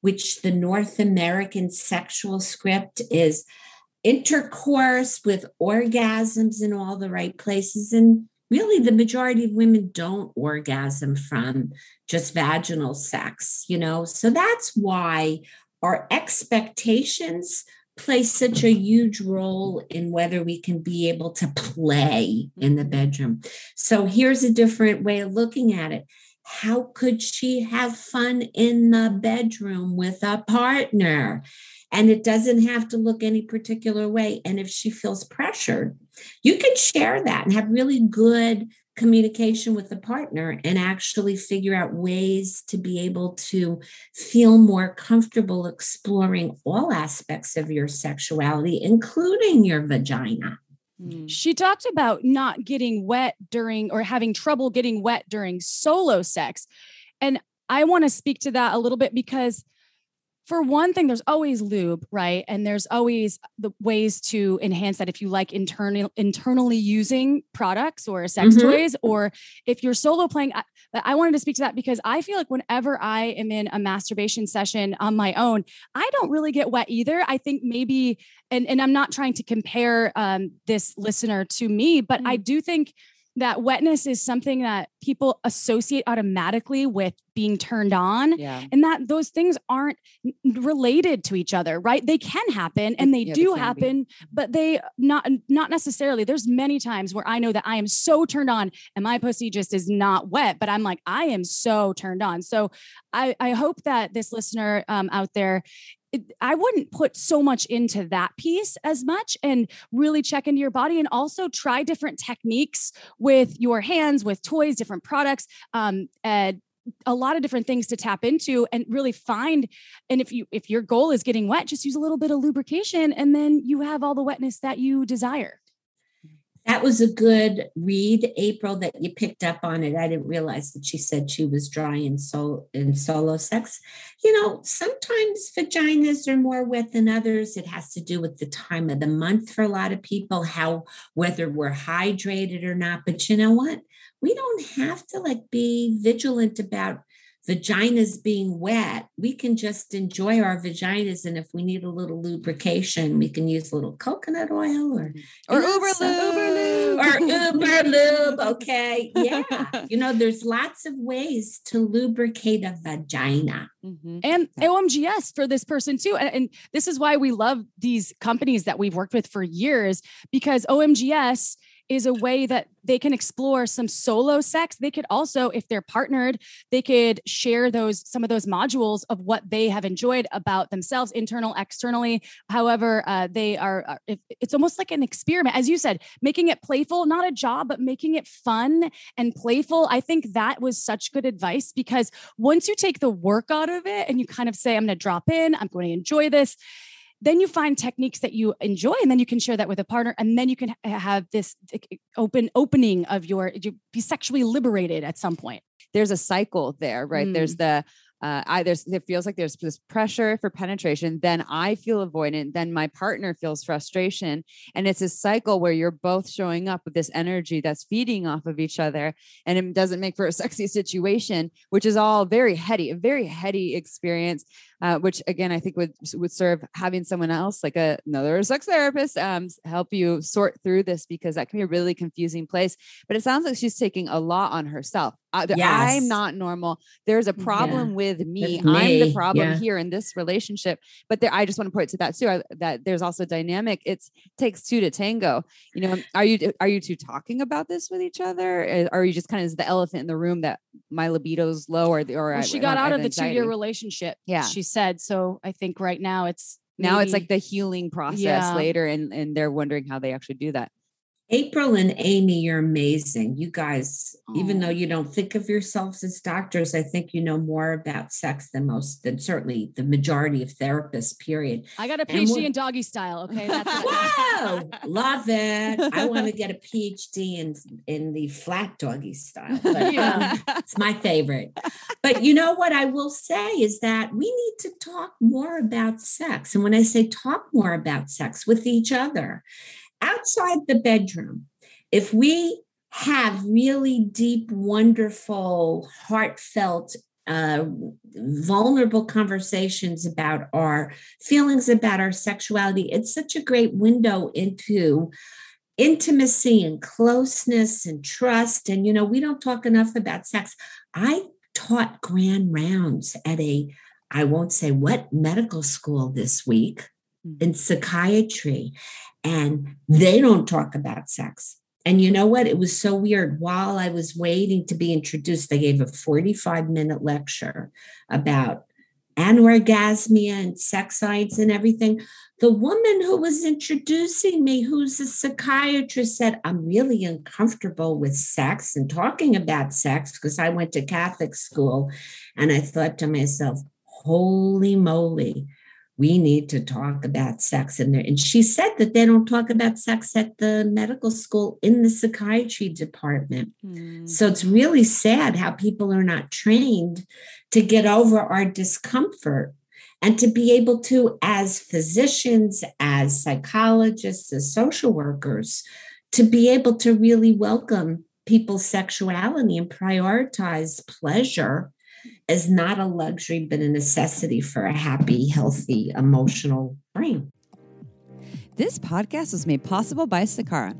which the North American sexual script is intercourse with orgasms in all the right places. And really, the majority of women don't orgasm from just vaginal sex, you know? So that's why our expectations play such a huge role in whether we can be able to play in the bedroom. So here's a different way of looking at it. How could she have fun in the bedroom with a partner? And it doesn't have to look any particular way. And if she feels pressured, you can share that and have really good communication with the partner and actually figure out ways to be able to feel more comfortable exploring all aspects of your sexuality, including your vagina. Mm. She talked about not getting wet during or having trouble getting wet during solo sex. And I want to speak to that a little bit because for one thing, there's always lube, right? And there's always the ways to enhance that if you like internal internally using products or sex mm-hmm. toys, or if you're solo playing. I, I wanted to speak to that because I feel like whenever I am in a masturbation session on my own, I don't really get wet either. I think maybe, and, and I'm not trying to compare um, this listener to me, but mm-hmm. I do think that wetness is something that people associate automatically with being turned on yeah. and that those things aren't related to each other right they can happen and they yeah, do they happen be. but they not not necessarily there's many times where i know that i am so turned on and my pussy just is not wet but i'm like i am so turned on so i i hope that this listener um, out there I wouldn't put so much into that piece as much and really check into your body and also try different techniques with your hands, with toys, different products. Um, and a lot of different things to tap into and really find and if you if your goal is getting wet just use a little bit of lubrication and then you have all the wetness that you desire that was a good read, April, that you picked up on it. I didn't realize that she said she was dry in, sol- in solo sex. You know, sometimes vaginas are more wet than others. It has to do with the time of the month for a lot of people, how whether we're hydrated or not. But you know what? We don't have to like be vigilant about vaginas being wet, we can just enjoy our vaginas. And if we need a little lubrication, we can use a little coconut oil or or Uber lube. or Uber lube. Okay, yeah. you know, there's lots of ways to lubricate a vagina. Mm-hmm. And OMGyes for this person too. And, and this is why we love these companies that we've worked with for years because OMGyes is a way that they can explore some solo sex. They could also, if they're partnered, they could share those some of those modules of what they have enjoyed about themselves, internal, externally. However, uh, they are. Uh, it's almost like an experiment, as you said, making it playful, not a job, but making it fun and playful. I think that was such good advice because once you take the work out of it and you kind of say, "I'm going to drop in. I'm going to enjoy this." Then you find techniques that you enjoy and then you can share that with a partner and then you can have this open opening of your you be sexually liberated at some point there's a cycle there right mm. there's the uh, I there's it feels like there's this pressure for penetration. Then I feel avoidant. Then my partner feels frustration, and it's a cycle where you're both showing up with this energy that's feeding off of each other, and it doesn't make for a sexy situation, which is all very heady, a very heady experience. Uh, which again I think would would serve having someone else like a, another sex therapist um, help you sort through this because that can be a really confusing place. But it sounds like she's taking a lot on herself. Uh, Yes. I'm not normal. There's a problem with me. With I'm the problem yeah. here in this relationship. But there, I just want to point to that too. I, that there's also dynamic. It takes two to tango. You know, are you are you two talking about this with each other? Or are you just kind of the elephant in the room that my libido's low or the or Well, I- she I got I out of the two year relationship. Yeah. She said. So I think right now it's Now it's like the healing process Yeah. later, and and they're wondering how they actually do that. April and Amy, you're amazing. You guys, even though you don't think of yourselves as doctors, I think you know more about sex than most, than certainly the majority of therapists, period. I got a And PhD in doggy style. Okay. That's Whoa, love it. I want to get a PhD in in the flat doggy style. But, Yeah. um, it's my favorite. But you know what I will say is that we need to talk more about sex. And when I say talk more about sex with each other, outside the bedroom, if we have really deep, wonderful, heartfelt, uh, vulnerable conversations about our feelings about our sexuality, it's such a great window into intimacy and closeness and trust. And, you know, we don't talk enough about sex. I taught grand rounds at a, I won't say what medical school this week Mm-hmm. in psychiatry, and they don't talk about sex. And you know what? It was so weird. While I was waiting to be introduced, they gave a 45 minute lecture about anorgasmia and sex science and everything. The woman who was introducing me, who's a psychiatrist, said, I'm really uncomfortable with sex and talking about sex because I went to Catholic school. And I thought to myself, holy moly, we need to talk about sex in there. And she said that they don't talk about sex at the medical school in the psychiatry department. Hmm. So it's really sad how people are not trained to get over our discomfort and to be able to, as physicians, as psychologists, as social workers, to be able to really welcome people's sexuality and prioritize pleasure as not a luxury, but a necessity for a happy, healthy, emotional brain. This podcast was made possible by Sakara.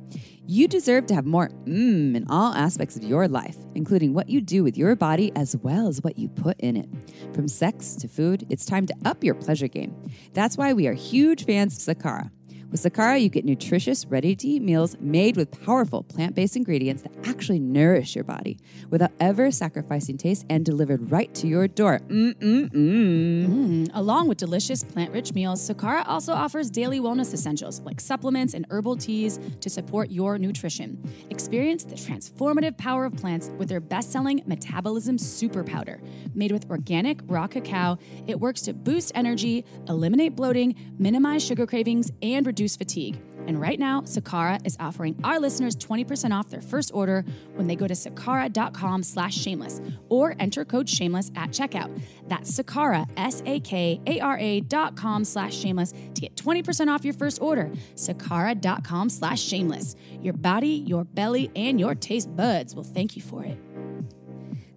You deserve to have more mmm in all aspects of your life, including what you do with your body as well as what you put in it. From sex to food, it's time to up your pleasure game. That's why we are huge fans of Sakara. With Sakara, you get nutritious, ready to eat meals made with powerful plant based ingredients that actually nourish your body without ever sacrificing taste and delivered right to your door. Mm-mm-mm. Mm, Along with delicious plant rich meals, Sakara also offers daily wellness essentials like supplements and herbal teas to support your nutrition. Experience the transformative power of plants with their best selling Metabolism Super Powder. Made with organic raw cacao, it works to boost energy, eliminate bloating, minimize sugar cravings, and reduce fatigue. And right now, Sakara is offering our listeners 20% off their first order when they go to sakara.com slash shameless or enter code shameless at checkout. That's Sakara, S-A-K-A-R-A dot com slash shameless to get 20% off your first order. Sakara.com slash shameless. Your body, your belly, and your taste buds will thank you for it.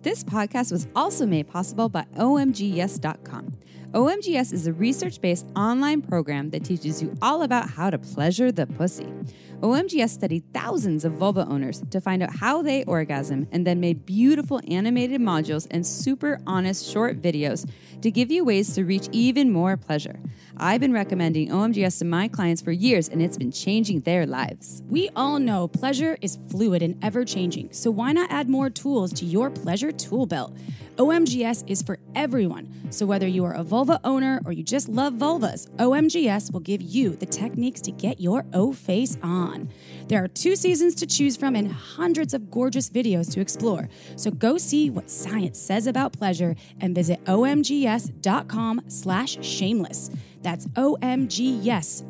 This podcast was also made possible by OMGYes.com. OMGyes is a research based online program that teaches you all about how to pleasure the pussy. OMGyes studied thousands of vulva owners to find out how they orgasm and then made beautiful animated modules and super honest short videos to give you ways to reach even more pleasure. I've been recommending OMGyes to my clients for years and it's been changing their lives. We all know pleasure is fluid and ever changing, so why not add more tools to your pleasure tool belt? OMGyes is for everyone, so whether you are a vulva owner or you just love vulvas, OMGyes will give you the techniques to get your O face on. There are two seasons to choose from and hundreds of gorgeous videos to explore, so go see what science says about pleasure and visit omgyes.com slash shameless. That's omgyes.com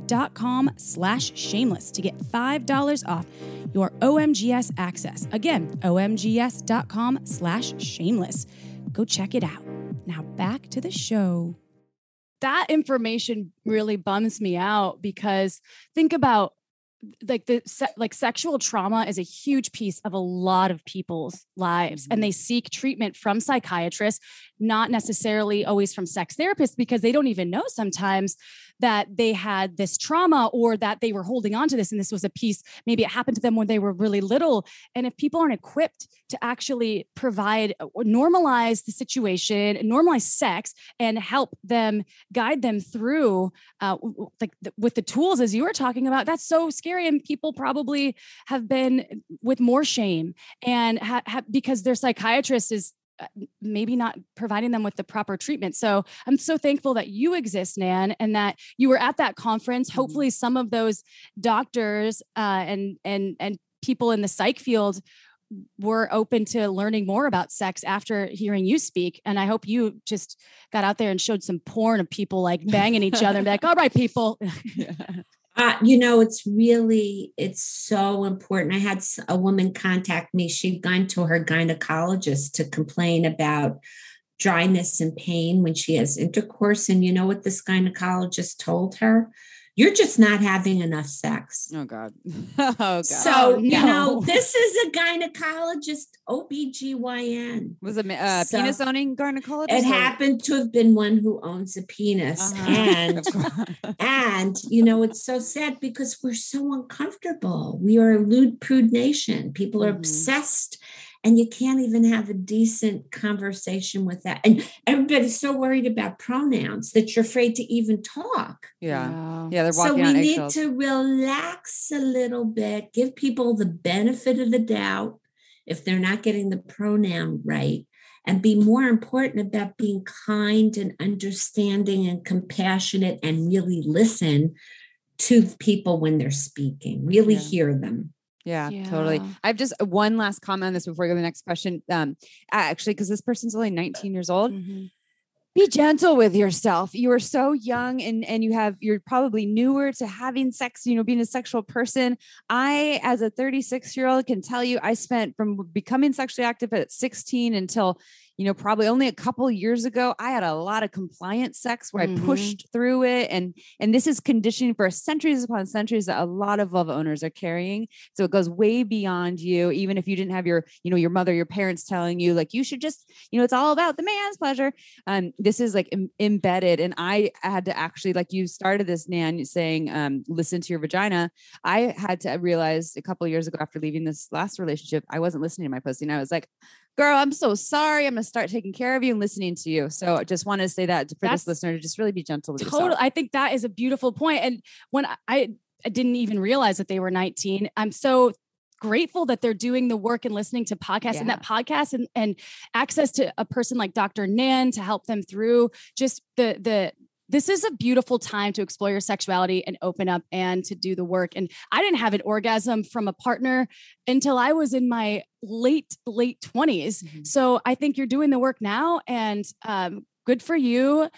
slash shameless to get $5 off your OMGyes access. Again, omgyes.com slash shameless. Go check it out. Now back to the show. That information really bums me out because think about like the se- like sexual trauma is a huge piece of a lot of people's lives and they seek treatment from psychiatrists not necessarily always from sex therapists because they don't even know sometimes that they had this trauma or that they were holding on to this and this was a piece maybe it happened to them when they were really little and if people aren't equipped to actually provide normalize the situation normalize sex and help them guide them through uh, like th- with the tools as you were talking about that's so scary and people probably have been with more shame and ha- ha- because their psychiatrist is uh, maybe not providing them with the proper treatment. So I'm so thankful that you exist, Nan, and that you were at that conference. Mm-hmm. Hopefully, some of those doctors uh, and and and people in the psych field were open to learning more about sex after hearing you speak. And I hope you just got out there and showed some porn of people like banging each other and be like, all right, people. Uh, you know, it's really, it's so important. I had a woman contact me. She'd gone to her gynecologist to complain about dryness and pain when she has intercourse. And you know what this gynecologist told her? You're just not having enough sex. Oh God. Oh God. So, Oh, you know, no. this is a gynecologist, OBGYN. was it uh, So- penis owning gynecologist? It or- happened to have been one who owns a penis. Uh-huh. And and you know it's so sad because we're so uncomfortable we are a lewd prude nation people are Mhm. obsessed and you can't even have a decent conversation with that and everybody's so worried about pronouns that you're afraid to even talk yeah. Yeah, they're so we on need eggshells. to relax a little bit give people the benefit of the doubt if they're not getting the pronoun right and be more important about being kind and understanding and compassionate and really listen to people when they're speaking really Yeah. hear them Yeah, totally. I have just uh, one last comment on this before we go to the next question. Um, actually, because this person's only 19 years old, Mhm. be gentle with yourself. You are so young and and you have you're probably newer to having sex, you know, being a sexual person. I as a 36 year old can tell you I spent from becoming sexually active at 16 until you know probably only a couple years ago I had a lot of compliant sex where Mhm. I pushed through it and and this is conditioning for centuries upon centuries that a lot of vulva owners are carrying. So it goes way beyond you even if you didn't have your you know your mother your parents telling you like you should just you know it's all about the man's pleasure. Um this is like em- embedded and i had to actually like you started this nan saying um listen to your vagina. I had to realize a couple years ago after leaving this last relationship i wasn't listening to my pussy and i was like girl i'm so sorry i'm gonna start taking care of you and listening to you so i just want to say that for That's this listener to just really be gentle with Totally. yourself I think that is a beautiful point. And when I- I, I didn't even realize that they were 19, I'm so grateful that they're doing the work and listening to podcasts and that podcast and, and access to a person like Dr. Nan to help them through just the the this is a beautiful time to explore your sexuality and open up and to do the work. And I didn't have an orgasm from a partner until I was in my late, late 20s. Mhm. So I think you're doing the work now and um, good for you.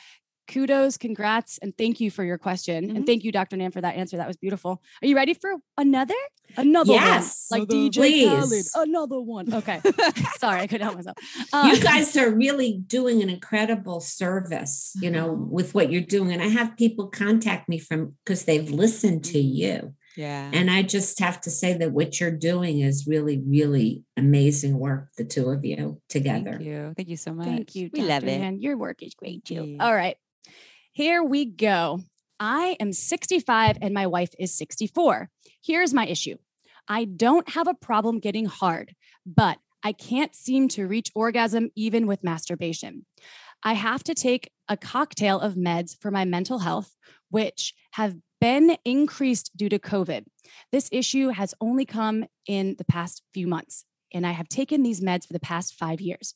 Kudos, congrats, and thank you for your question. Mhm. And thank you, Dr. Nan, for that answer. That was beautiful. Are you ready for another? Another Yes, one. Like another- DJ Khaled. please. Another one. Okay. Sorry, I couldn't help myself. you Um, guys are really doing an incredible service you know Mm-hmm. with what you're doing and i have people contact me from because they've listened to Mm-hmm. you yeah And I just have to say that what you're doing is really, really amazing work, the two of you together. thank you thank you so much Thank you. we Dr. love it Nan. Your work is great too. you. All right. Here we go. I am 65 and my wife is 64. Here's my issue I don't have a problem getting hard, but I can't seem to reach orgasm even with masturbation. I have to take a cocktail of meds for my mental health, which have been increased due to COVID. This issue has only come in the past few months, and I have taken these meds for the past five years.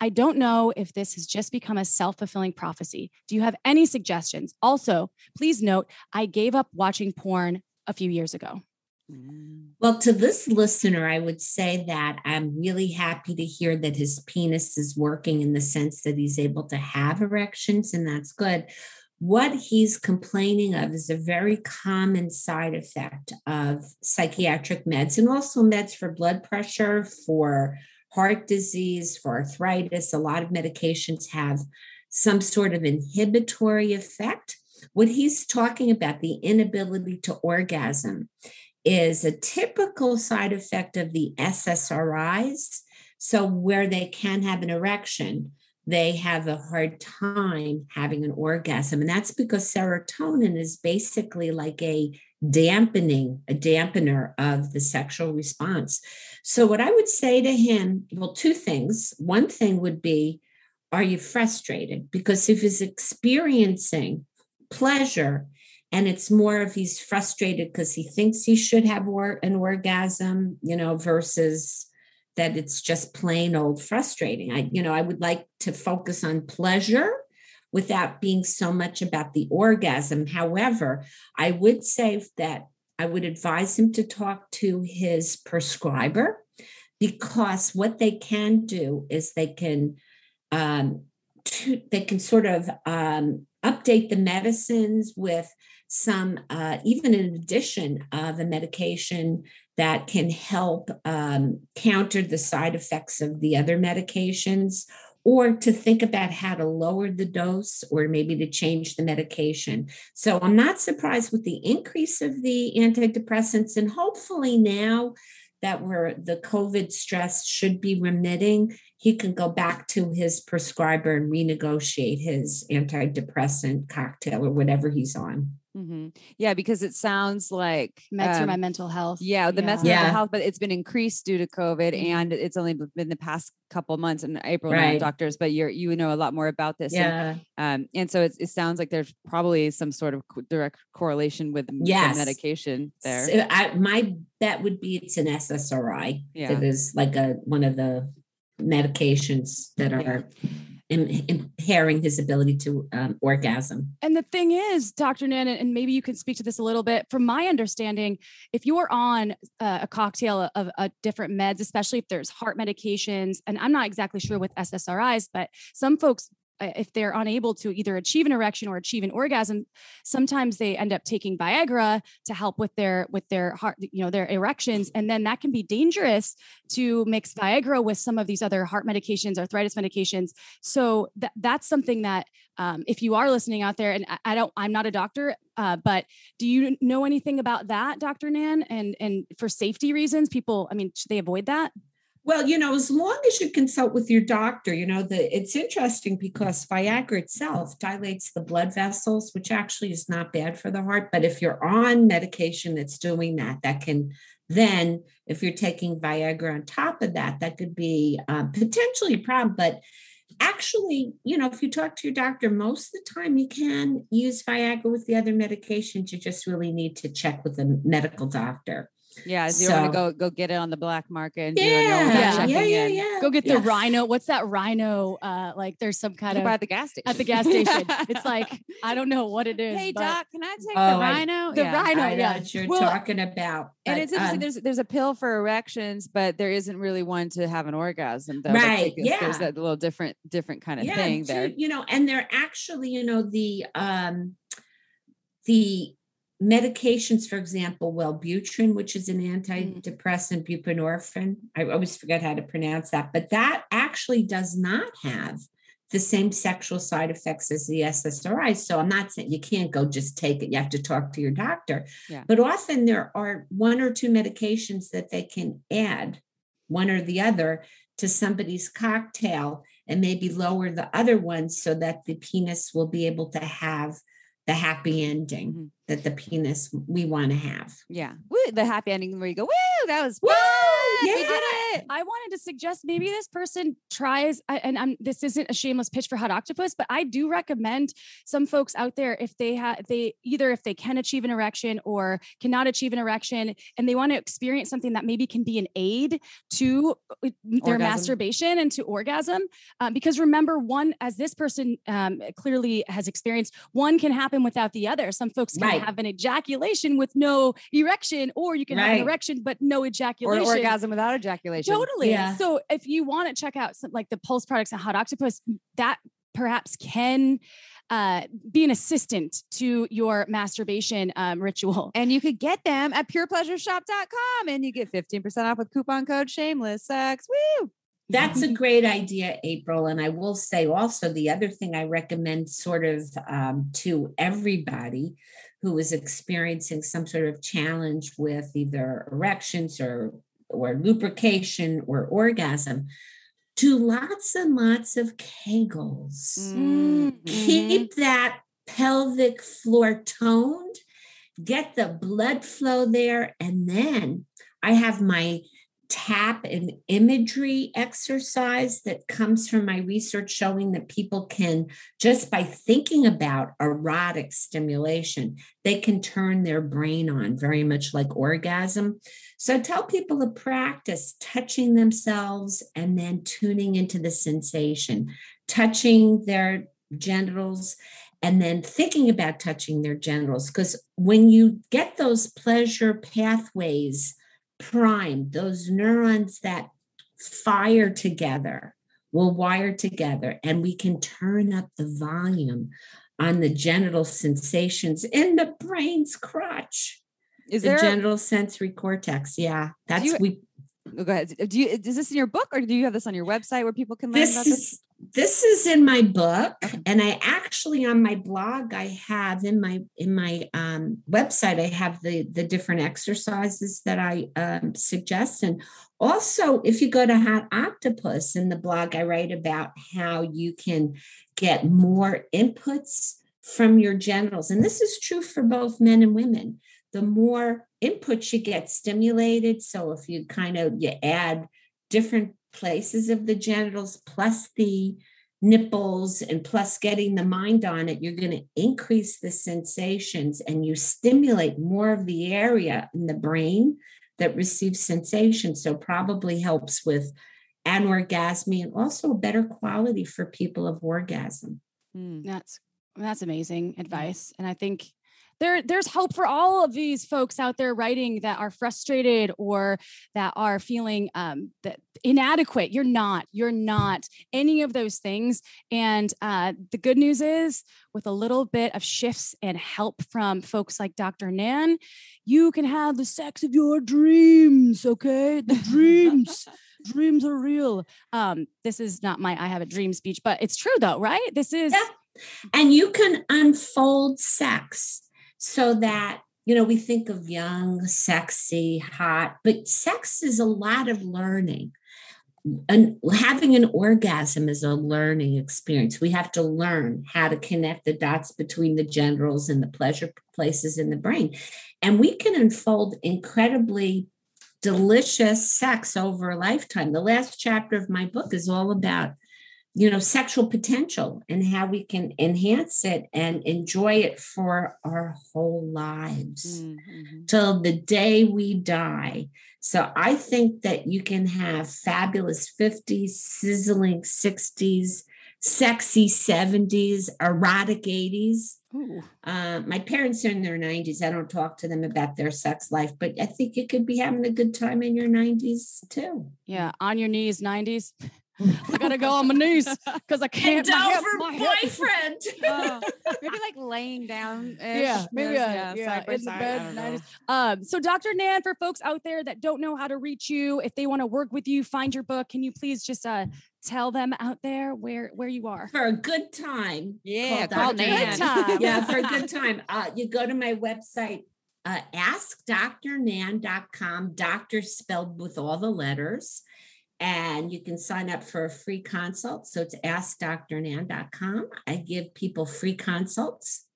I don't know if this has just become a self fulfilling prophecy. Do you have any suggestions? Also, please note, I gave up watching porn a few years ago. Mm. Well, to this listener, I would say that I'm really happy to hear that his penis is working in the sense that he's able to have erections, and that's good. What he's complaining of is a very common side effect of psychiatric meds and also meds for blood pressure, for heart disease, for arthritis. A lot of medications have some sort of inhibitory effect. What he's talking about, the inability to orgasm, is a typical side effect of the SSRIs. So, where they can have an erection, they have a hard time having an orgasm. And that's because serotonin is basically like a dampening, a dampener of the sexual response. So, what I would say to him, well, two things. One thing would be, are you frustrated? Because if he's experiencing pleasure and it's more of he's frustrated because he thinks he should have an orgasm, you know, versus that it's just plain old frustrating. I, you know, I would like to focus on pleasure without being so much about the orgasm. However, I would say that I would advise him to talk to his prescriber because what they can do is they can um, to, they can sort of um, update the medicines with some, uh, even in addition of a medication that can help um, counter the side effects of the other medications, or to think about how to lower the dose or maybe to change the medication. So I'm not surprised with the increase of the antidepressants, and hopefully now that we're the COVID stress should be remitting, he can go back to his prescriber and renegotiate his antidepressant cocktail or whatever he's on. Mm-hmm. Yeah, because it sounds like meds um, for my mental health. Yeah, the meds for Yeah. mental health, but it's been increased due to COVID, Mhm. and it's only been the past couple months in April, Right. doctors. But you're you know a lot more about this, and, Yeah. um, and so it's, it sounds like there's probably some sort of co- direct correlation with the the medication there. So I, my bet would be it's an SSRI. Yeah. That is like a one of the medications that are impairing his ability to um, orgasm. And the thing is, Dr. Nan, and maybe you can speak to this a little bit. From my understanding, if you are on uh, a cocktail of, of different meds, especially if there's heart medications, and I'm not exactly sure with SSRIs, but some folks, uh, if they're unable to either achieve an erection or achieve an orgasm, sometimes they end up taking Viagra to help with their with their heart, you know, their erections, and then that can be dangerous to mix Viagra with some of these other heart medications, arthritis medications. So that that's something that um, if you are listening out there, and I, I don't, I'm not a doctor, uh, but do you know anything about that, Dr. Nan? And and for safety reasons, people, I mean, should they avoid that? Well, you know, as long as you consult with your doctor, you know, the it's interesting because Viagra itself dilates the blood vessels, which actually is not bad for the heart. But if you're on medication that's doing that, that can then, if you're taking Viagra on top of that, that could be um, potentially a problem. But actually, you know, if you talk to your doctor, most of the time you can use Viagra with the other medications. You just really need to check with a medical doctor. Yeah, so you want to go go get it on the black market and do it no Yeah, Yeah. yeah, yeah, yeah. Go get yeah. the Rhino. What's that Rhino? Uh, like there's some kind You of buy at the gas station. at the gas station. it's like I don't know what it is. hey but doc, can I take Oh, the I- Rhino? the Yeah. Rhino. I know yeah. what you're Well, talking about. And it's interesting. um, there's there's a pill for erections, but there isn't really one to have an orgasm. Though, Right, because There's yeah. that little different different kind of yeah, thing too, there. you know, and they're actually, you know, the um the medications, for example, Wellbutrin, which is an Mm. antidepressant, buprenorphine. I always forget how to pronounce that, but that actually does not have the same sexual side effects as the SSRI. So I'm not saying you can't go just take it. You have to talk to your doctor. Yeah. But often there are one or two medications that they can add, one or the other, to somebody's cocktail and maybe lower the other ones so that the penis will be able to have the happy ending Mhm. that the penis we want to have. Yeah, Woo, the happy ending where you go, woo, that was Woo, fun. We yeah. did I wanted to suggest maybe this person tries, and I'm, this isn't a shameless pitch for Hot Octopuss, but I do recommend some folks out there if they have, they either if they can achieve an erection or cannot achieve an erection, and they want to experience something that maybe can be an aid to uh, their Orgasm. masturbation and to orgasm. Um, because remember, one, as this person um, clearly has experienced, one can happen without the other. Some folks can Right. have an ejaculation with no erection, or you can have an erection but no Or ejaculation. an orgasm without ejaculation. Totally. Yeah. So if you want to check out some, like the Pulse products and Hot Octopuss, that perhaps can uh, be an assistant to your masturbation um, ritual. And you could get them at purepleasureshop.com and you get 15% off with coupon code shameless sex. Woo! That's a great idea, April. And I will say also the other thing I recommend sort of um, to everybody who is experiencing some sort of challenge with either erections or or lubrication or orgasm, do lots and lots of kegels. Mm-hmm. Keep that pelvic floor toned, get the blood flow there, and then I have my tap and imagery exercise that comes from my research showing that people can just by thinking about erotic stimulation they can turn their brain on very much like orgasm so tell people to practice touching themselves and then tuning into the sensation touching their genitals and then thinking about touching their genitals because when you get those pleasure pathways primed, those neurons that fire together will wire together, and we can turn up the volume on the genital sensations in the brain's crotch. Is the there? genital sensory cortex. Yeah, that's you- we. oh, go ahead. Do you? Is this in your book, or do you have this on your website where people can learn This about this? is this is in my book, Okay. and I actually on my blog I have in my in my um, website I have the the different exercises that I um, suggest, and also if you go to Hot Octopuss in the blog I write about how you can get more inputs from your genitals, and this is true for both men and women. The more input you get stimulated, so if you kind of you add different places of the genitals plus the nipples and plus getting the mind on it you're going to increase the sensations and you stimulate more of the area in the brain that receives sensation. So probably helps with anorgasmy and also a better quality for people of orgasm. Hmm. That's that's amazing advice, and I think there there's hope for all of these folks out there writing that are frustrated or that are feeling um, that inadequate. You're not. You're not any of those things. And uh, the good news is, with a little bit of shifts and help from folks like Dr. Nan, you can have the sex of your dreams. Okay, the dreams. dreams are real. Um, this is not my I have a dream speech, but it's true though, right? This is Yeah. and you can unfold sex so that you know we think of young sexy hot but sex is a lot of learning. And having an orgasm is a learning experience. We have to learn how to connect the dots between the genitals and the pleasure places in the brain. And we can unfold incredibly delicious sex over a lifetime. The last chapter of my book is all about you know sexual potential and how we can enhance it and enjoy it for our whole lives Mm, mhm. till the day we die. So i think that you can have fabulous 50s sizzling 60s sexy 70s erotic 80s uh, my parents are in their 90s i don't talk to them about their sex life but i think you could be having a good time in your 90s too. Yeah, on your knees, 90s. I gotta go on my knees because I can't. my hip- my hip- Oh, maybe like laying down. Yeah, maybe uh, yeah, in the bed. Um, so, Dr. Nan, for folks out there that don't know how to reach you, if they want to work with you, find your book, can you please just uh, tell them out there where where you are? for a good time Yeah, called call Dr. Nan. Good time. yeah, for a good time. Uh, you go to my website, uh, askdoctornan.com, doctor spelled with all the letters. And you can sign up for a free consult. So it's askdoctornan.com. I give people free consults.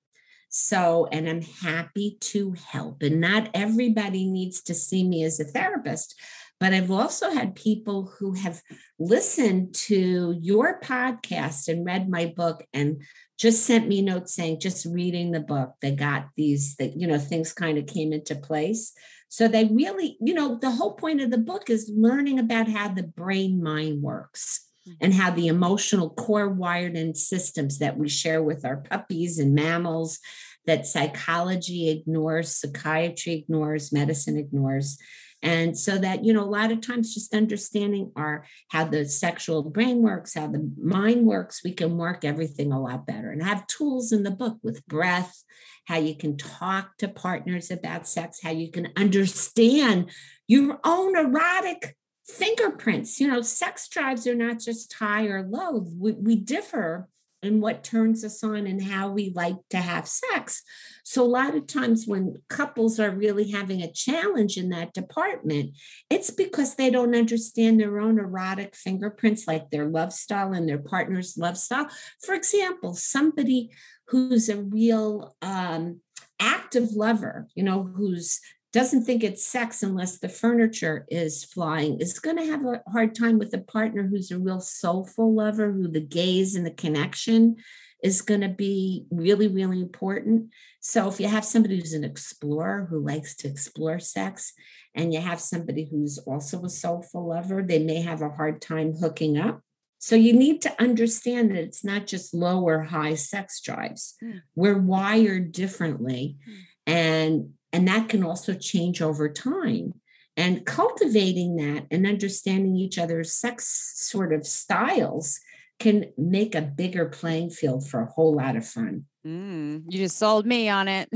So, and I'm happy to help. And not everybody needs to see me as a therapist, but I've also had people who have listened to your podcast and read my book and just sent me notes saying just reading the book they got these that you know things kind of came into place so they really you know the whole point of the book is learning about how the brain mind works mm-hmm. and how the emotional core wired in systems that we share with our puppies and mammals that psychology ignores psychiatry ignores medicine ignores. And so that you know a lot of times just understanding our how the sexual brain works how the mind works we can work everything a lot better and I have tools in the book with breath how you can talk to partners about sex how you can understand your own erotic fingerprints. You know, sex drives are not just high or low. We, we differ in what turns us on and how we like to have sex. So, a lot of times when couples are really having a challenge in that department, it's because they don't understand their own erotic fingerprints, like their love style and their partner's love style. For example, somebody who's a real um, active lover, you know, who's doesn't think it's sex unless the furniture is flying is going to have a hard time with a partner who's a real soulful lover who the gaze and the connection is going to be really really important. So if you have somebody who's an explorer who likes to explore sex and you have somebody who's also a soulful lover they may have a hard time hooking up so you need to understand that it's not just low or high sex drives mm. we're wired differently mm. and and that can also change over time. And cultivating that and understanding each other's sex sort of styles can make a bigger playing field for a whole lot of fun. Mm, you just sold me on it.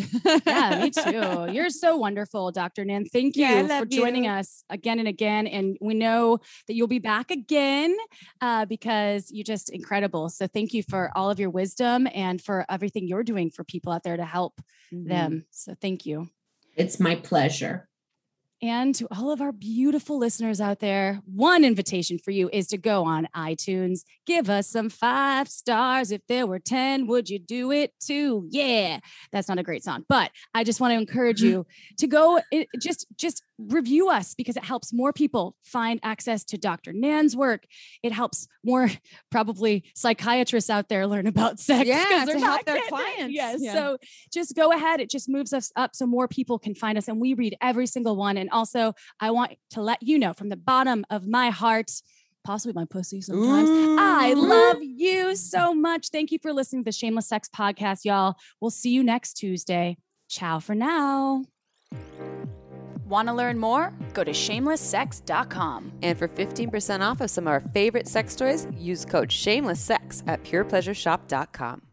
yeah, me too. You're so wonderful, Dr. Nan. Thank you yeah, for joining you. us again and again. And we know that you'll be back again uh, because you're just incredible. So thank you for all of your wisdom and for everything you're doing for people out there to help mm-hmm. them. So thank you. It's my pleasure. And to all of our beautiful listeners out there, one invitation for you is to go on iTunes, give us some five stars. If there were 10, would you do it too? Yeah, that's not a great song, but I just want to encourage mm-hmm. you to go eh, just just review us because it helps more people find access to Dr. Nan's work. It helps more probably psychiatrists out there learn about sex. Yeah, to help their clients. Yes. Yeah. So just go ahead. It just moves us up so more people can find us. And we read every single one. And also, I want to let you know from the bottom of my heart, possibly my pussy sometimes. Ooh. I love you so much. Thank you for listening to the Shameless Sex Podcast, y'all. We'll see you next Tuesday. Ciao for now. Want to learn more? Go to shamelesssex.com. And for 15% off of some of our favorite sex toys, use code shamelesssex at purepleasureshop.com.